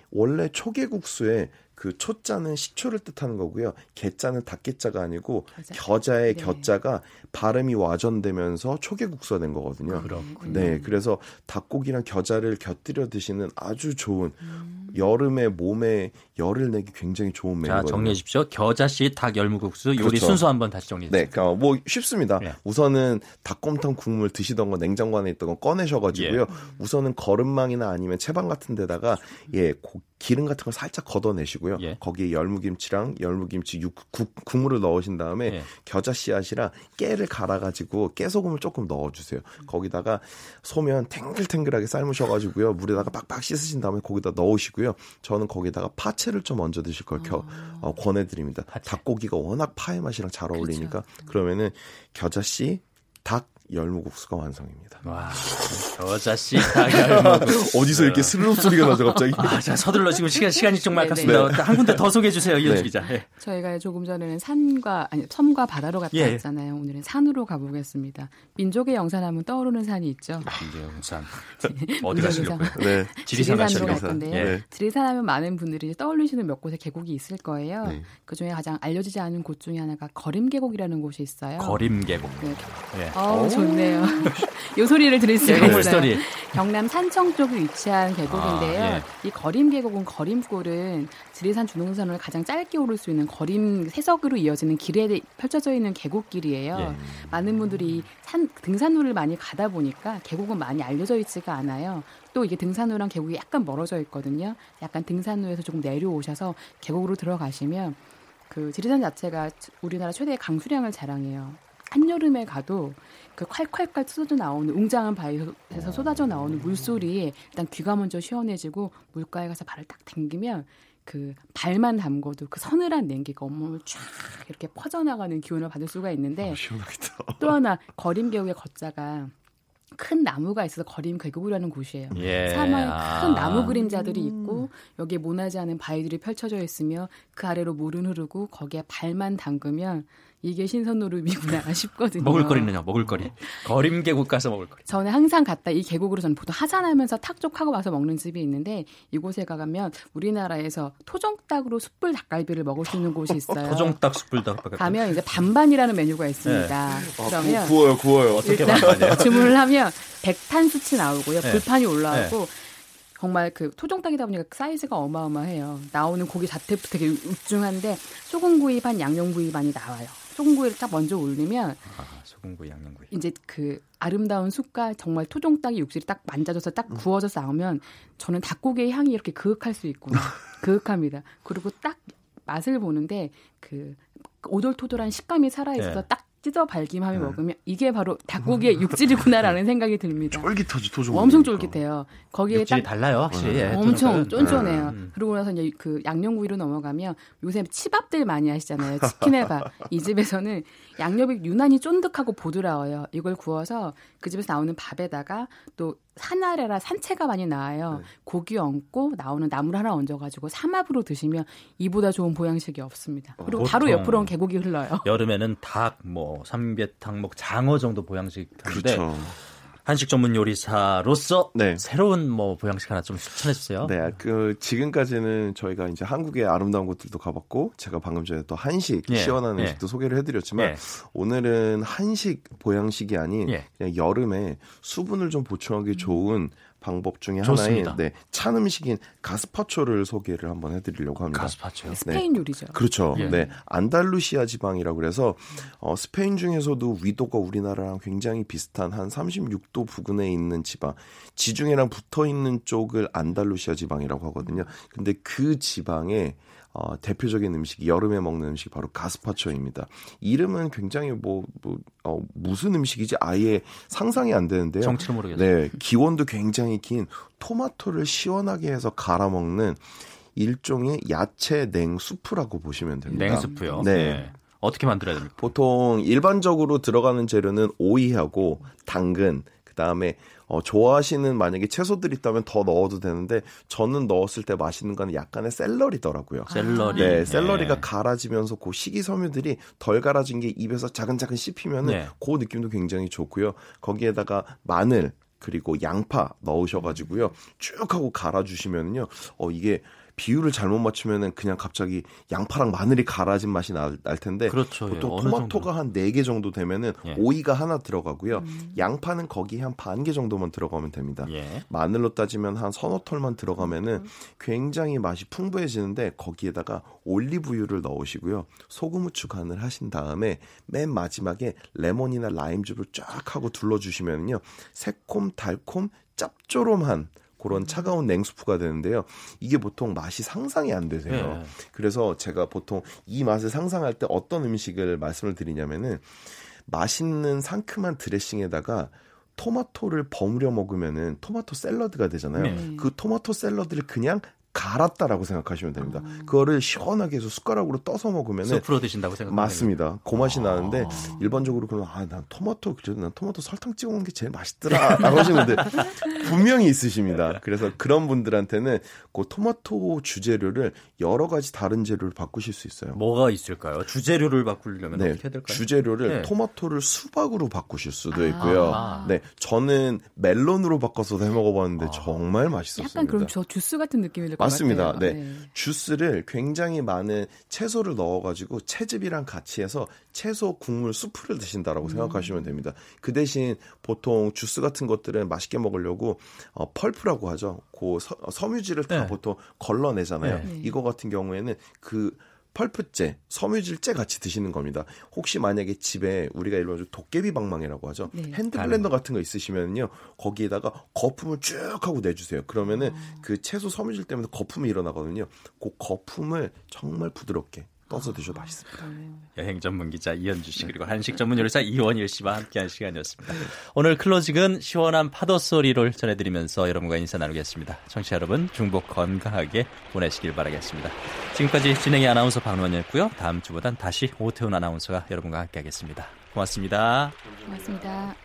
원래 초계국수에 그 초자는 식초를 뜻하는 거고요. 개자는 닭개자가 아니고 겨자. 겨자의 네. 겨자가 발음이 와전되면서 초계국수가 된 거거든요. 그렇군요. 네, 그래서 닭고기랑 겨자를 곁들여 드시는 아주 좋은 음. 여름에 몸에 열을 내기 굉장히 좋은 메뉴거든요. 자, 정리해 주십시오. 겨자씨 닭 열무국수 요리 그렇죠. 순서 한번 다시 정리해 주세요. 네, 그러니까 뭐 쉽습니다. 네. 우선은 닭곰탕 국물 드시던 거 냉장고 안에 있던 거 꺼내셔 가지고요. 예. 우선은 거름망이나 아니면 채반 같은 데다가 예, 고, 기름 같은 걸 살짝 걷어내시고요. 예. 거기에 열무김치랑 열무김치 육, 국, 국물을 넣으신 다음에 예. 겨자 씨앗이랑 깨를 갈아가지고 깨소금을 조금 넣어주세요. 거기다가 소면 탱글탱글하게 삶으셔가지고요. 물에다가 빡빡 씻으신 다음에 거기다 넣으시고요. 저는 거기다가 파채를 좀 얹어 드실 걸 겨, 어, 권해드립니다. 파채. 닭고기가 워낙 파의 맛이랑 잘 어울리니까 그렇죠. 그러면은 겨자 씨, 닭 열무국수가 완성입니다. 와, 겨자씨 열무국수. 어디서 이렇게 스르륵 소리가 나죠, 갑자기? 아, 자, 서둘러 지금 시간, 시간이 좀 아깝습니다. 네. 한 군데 더 소개해 주세요, 이현주 네. 기자. 네. 저희가 조금 전에는 산과, 아니, 섬과 바다로 갔다 예. 왔잖아요. 오늘은 산으로 가보겠습니다. 민족의 영산하면 떠오르는 산이 있죠. 민족의 영산. 어디 가시려고요? 네. 지리산 가시려고 갈 건데요. 예. 지리산 하면 많은 분들이 떠올리시는 몇 곳의 계곡이 있을 거예요. 네. 그 중에 가장 알려지지 않은 곳 중에 하나가 거림 계곡이라는 곳이 있어요. 거림 계곡. 네. 예. 어, 좋네요. 요 소리를 들을 수 있어요. 스토리. 경남 산청 쪽에 위치한 계곡인데요. 아, 예. 이 거림 계곡은 거림골은 지리산 주능선을 가장 짧게 오를 수 있는 거림 세석으로 이어지는 길에 펼쳐져 있는 계곡길이에요. 예. 많은 분들이 산 등산로를 많이 가다 보니까 계곡은 많이 알려져 있지가 않아요. 또 이게 등산로랑 계곡이 약간 멀어져 있거든요. 약간 등산로에서 조금 내려오셔서 계곡으로 들어가시면 그 지리산 자체가 우리나라 최대의 강수량을 자랑해요. 한여름에 가도 그 콸콸콸 쏟아져 나오는 웅장한 바위에서 쏟아져 나오는 물소리에 일단 귀가 먼저 시원해지고 물가에 가서 발을 딱 당기면 그 발만 담궈도 그 서늘한 냉기가 온몸을 쫙 이렇게 퍼져나가는 기운을 받을 수가 있는데 어, 또 하나 거림계곡의 걷자가 큰 나무가 있어서 거림 계곡이라는 곳이에요. 예. 사마에 아. 큰 나무 그림자들이 있고 여기에 모나지 않은 바위들이 펼쳐져 있으며 그 아래로 물은 흐르고 거기에 발만 담그면 이게 신선노름이구나 싶거든요. 먹을거리는요, 먹을거리. 거림 계곡 가서 먹을거리. 저는 항상 갔다 이 계곡으로 저는 보통 하산하면서 탁족하고 와서 먹는 집이 있는데 이곳에 가면 우리나라에서 토종닭으로 숯불 닭갈비를 먹을 수 있는 곳이 있어요. 토종닭 숯불 닭갈비. 가면 이제 반반이라는 메뉴가 있습니다. 네. 그러면 아, 구워요, 구워요. 어떻게 반반이에요? 주문을 하면 백탄 수치 나오고요, 네. 불판이 올라오고. 네. 정말 그 토종닭이다 보니까 사이즈가 어마어마해요. 나오는 고기 자체부터 되게 육중한데 소금구이 반 양념구이 반이 나와요. 소금구이를 딱 먼저 올리면 아, 소금구이 양념구이. 이제 그 아름다운 숯과 정말 토종닭의 육질이 딱 만져져서 딱 음. 구워져서 나오면 저는 닭고기의 향이 이렇게 그윽할 수 있구나. 그윽합니다. 그리고 딱 맛을 보는데 그 오돌토돌한 식감이 살아있어서 네. 딱 찢어 발김하며 네. 먹으면 이게 바로 닭고기의 육질이구나라는 생각이 듭니다. 쫄깃하죠, 토종. 엄청 쫄깃해요. 거기에 딱 달라요, 확실히. 네. 엄청 쫀쫀해요. 네. 그러고 나서 이제 그 양념구이로 넘어가면 요새 치밥들 많이 하시잖아요. 치킨에 밥. 이 집에서는 양념이 유난히 쫀득하고 보드라워요. 이걸 구워서 그 집에서 나오는 밥에다가 또 산아래라 산채가 많이 나와요. 네. 고기 얹고 나오는 나물 하나 얹어가지고 삼합으로 드시면 이보다 좋은 보양식이 없습니다. 어, 그리고 바로 옆으로는 계곡이 흘러요. 여름에는 닭, 뭐 삼계탕, 뭐 장어 정도 보양식 하는데 그렇죠. 한식 전문 요리사로서 네. 새로운 뭐 보양식 하나 좀 추천해 주세요. 네, 그 지금까지는 저희가 이제 한국의 아름다운 곳들도 가봤고 제가 방금 전에 또 한식 예. 시원한 예. 음식도 예. 소개를 해드렸지만 예. 오늘은 한식 보양식이 아닌 예. 그냥 여름에 수분을 좀 보충하기 좋은 방법 중에. 하나인 네, 찬 음식인 가스파초를 소개를 한번 해드리려고 합니다. 가스파초. 스페인 네. 요리죠. 그렇죠. 예. 네, 안달루시아 지방이라고 그래서 어, 스페인 중에서도 위도가 우리나라랑 굉장히 비슷한 한 36도 부근에 있는 지방, 지중해랑 붙어 있는 쪽을 안달루시아 지방이라고 하거든요. 근데 그 지방에 어, 대표적인 음식이 여름에 먹는 음식이 바로 가스파초입니다. 이름은 굉장히 뭐, 뭐 어, 무슨 음식이지 아예 상상이 안 되는데요. 정체를 모르겠어요. 네, 기원도 굉장히 긴 토마토를 시원하게 해서 갈아 먹는 일종의 야채 냉수프라고 보시면 됩니다. 냉수프요. 네. 네. 어떻게 만들어야 됩니까? 보통 일반적으로 들어가는 재료는 오이하고 당근, 그다음에 어, 좋아하시는 만약에 채소들이 있다면 더 넣어도 되는데 저는 넣었을 때 맛있는 건 약간의 샐러리더라고요. 샐러리. 네, 샐러리가 네. 갈아지면서 그 식이섬유들이 덜 갈아진 게 입에서 자근자근 씹히면은 네. 그 느낌도 굉장히 좋고요. 거기에다가 마늘 그리고 양파 넣으셔가지고요 쭉 하고 갈아주시면은요 어 이게 비율을 잘못 맞추면은 그냥 갑자기 양파랑 마늘이 갈아진 맛이 날, 날 텐데 그렇죠. 보통 예, 토마토가 한 4개 정도 되면은 예. 오이가 하나 들어가고요. 음. 양파는 거기 한반 개 정도만 들어가면 됩니다. 예. 마늘로 따지면 한 서너 털만 들어가면은 음. 굉장히 맛이 풍부해지는데 거기에다가 올리브유를 넣으시고요. 소금 후추 간을 하신 다음에 맨 마지막에 레몬이나 라임즙을 쫙 하고 둘러 주시면요. 새콤 달콤 짭조름한 그런 차가운 냉수프가 되는데요. 이게 보통 맛이 상상이 안 되세요. 네. 그래서 제가 보통 이 맛을 상상할 때 어떤 음식을 말씀을 드리냐면은 맛있는 상큼한 드레싱에다가 토마토를 버무려 먹으면은 토마토 샐러드가 되잖아요. 네. 그 토마토 샐러드를 그냥 갈았다라고 생각하시면 됩니다. 음. 그거를 시원하게 해서 숟가락으로 떠서 먹으면 스프로 드신다고 생각하면 맞습니다. 그 맛이 아. 나는데 일반적으로 그러면 아난 토마토 그래도 난 토마토 설탕 찍어 먹는 게 제일 맛있더라라고 하시는 분들 분명히 있으십니다. 그래서 그런 분들한테는 그 토마토 주재료를 여러 가지 다른 재료를 바꾸실 수 있어요. 뭐가 있을까요? 주재료를 바꾸려면 네, 어떻게 해야 될까요? 주재료를 네. 토마토를 수박으로 바꾸실 수도 있고요. 아. 네, 저는 멜론으로 바꿔서 해 먹어봤는데 아. 정말 맛있었습니다. 약간 그럼 저 주스 같은 느낌이 될것 맞습니다. 네. 네. 주스를 굉장히 많은 채소를 넣어가지고 채즙이랑 같이 해서 채소 국물 수프를 드신다라고 음. 생각하시면 됩니다. 그 대신 보통 주스 같은 것들은 맛있게 먹으려고 어, 펄프라고 하죠. 그 서, 섬유질을 다 네. 보통 걸러내잖아요. 네. 이거 같은 경우에는 그 펄프째, 섬유질째 같이 드시는 겁니다. 혹시 만약에 집에 우리가 일반적으로 도깨비 방망이라고 하죠. 네. hand blender 같은 거 있으시면요. 거기에다가 거품을 쭉 하고 내주세요. 그러면은 어. 그 채소 섬유질 때문에 거품이 일어나거든요. 그 거품을 정말 부드럽게 떠서 드셔도 맛있습니다. 여행 전문 기자 이현주 씨 그리고 한식 전문 요리사 이원일 씨와 함께한 시간이었습니다. 오늘 클로징은 시원한 파도 소리를 전해드리면서 여러분과 인사 나누겠습니다. 청취자 여러분 중복 건강하게 보내시길 바라겠습니다. 지금까지 진행의 아나운서 박원이었고요. 다음 주보단 다시 오태훈 아나운서가 여러분과 함께하겠습니다. 고맙습니다. 고맙습니다.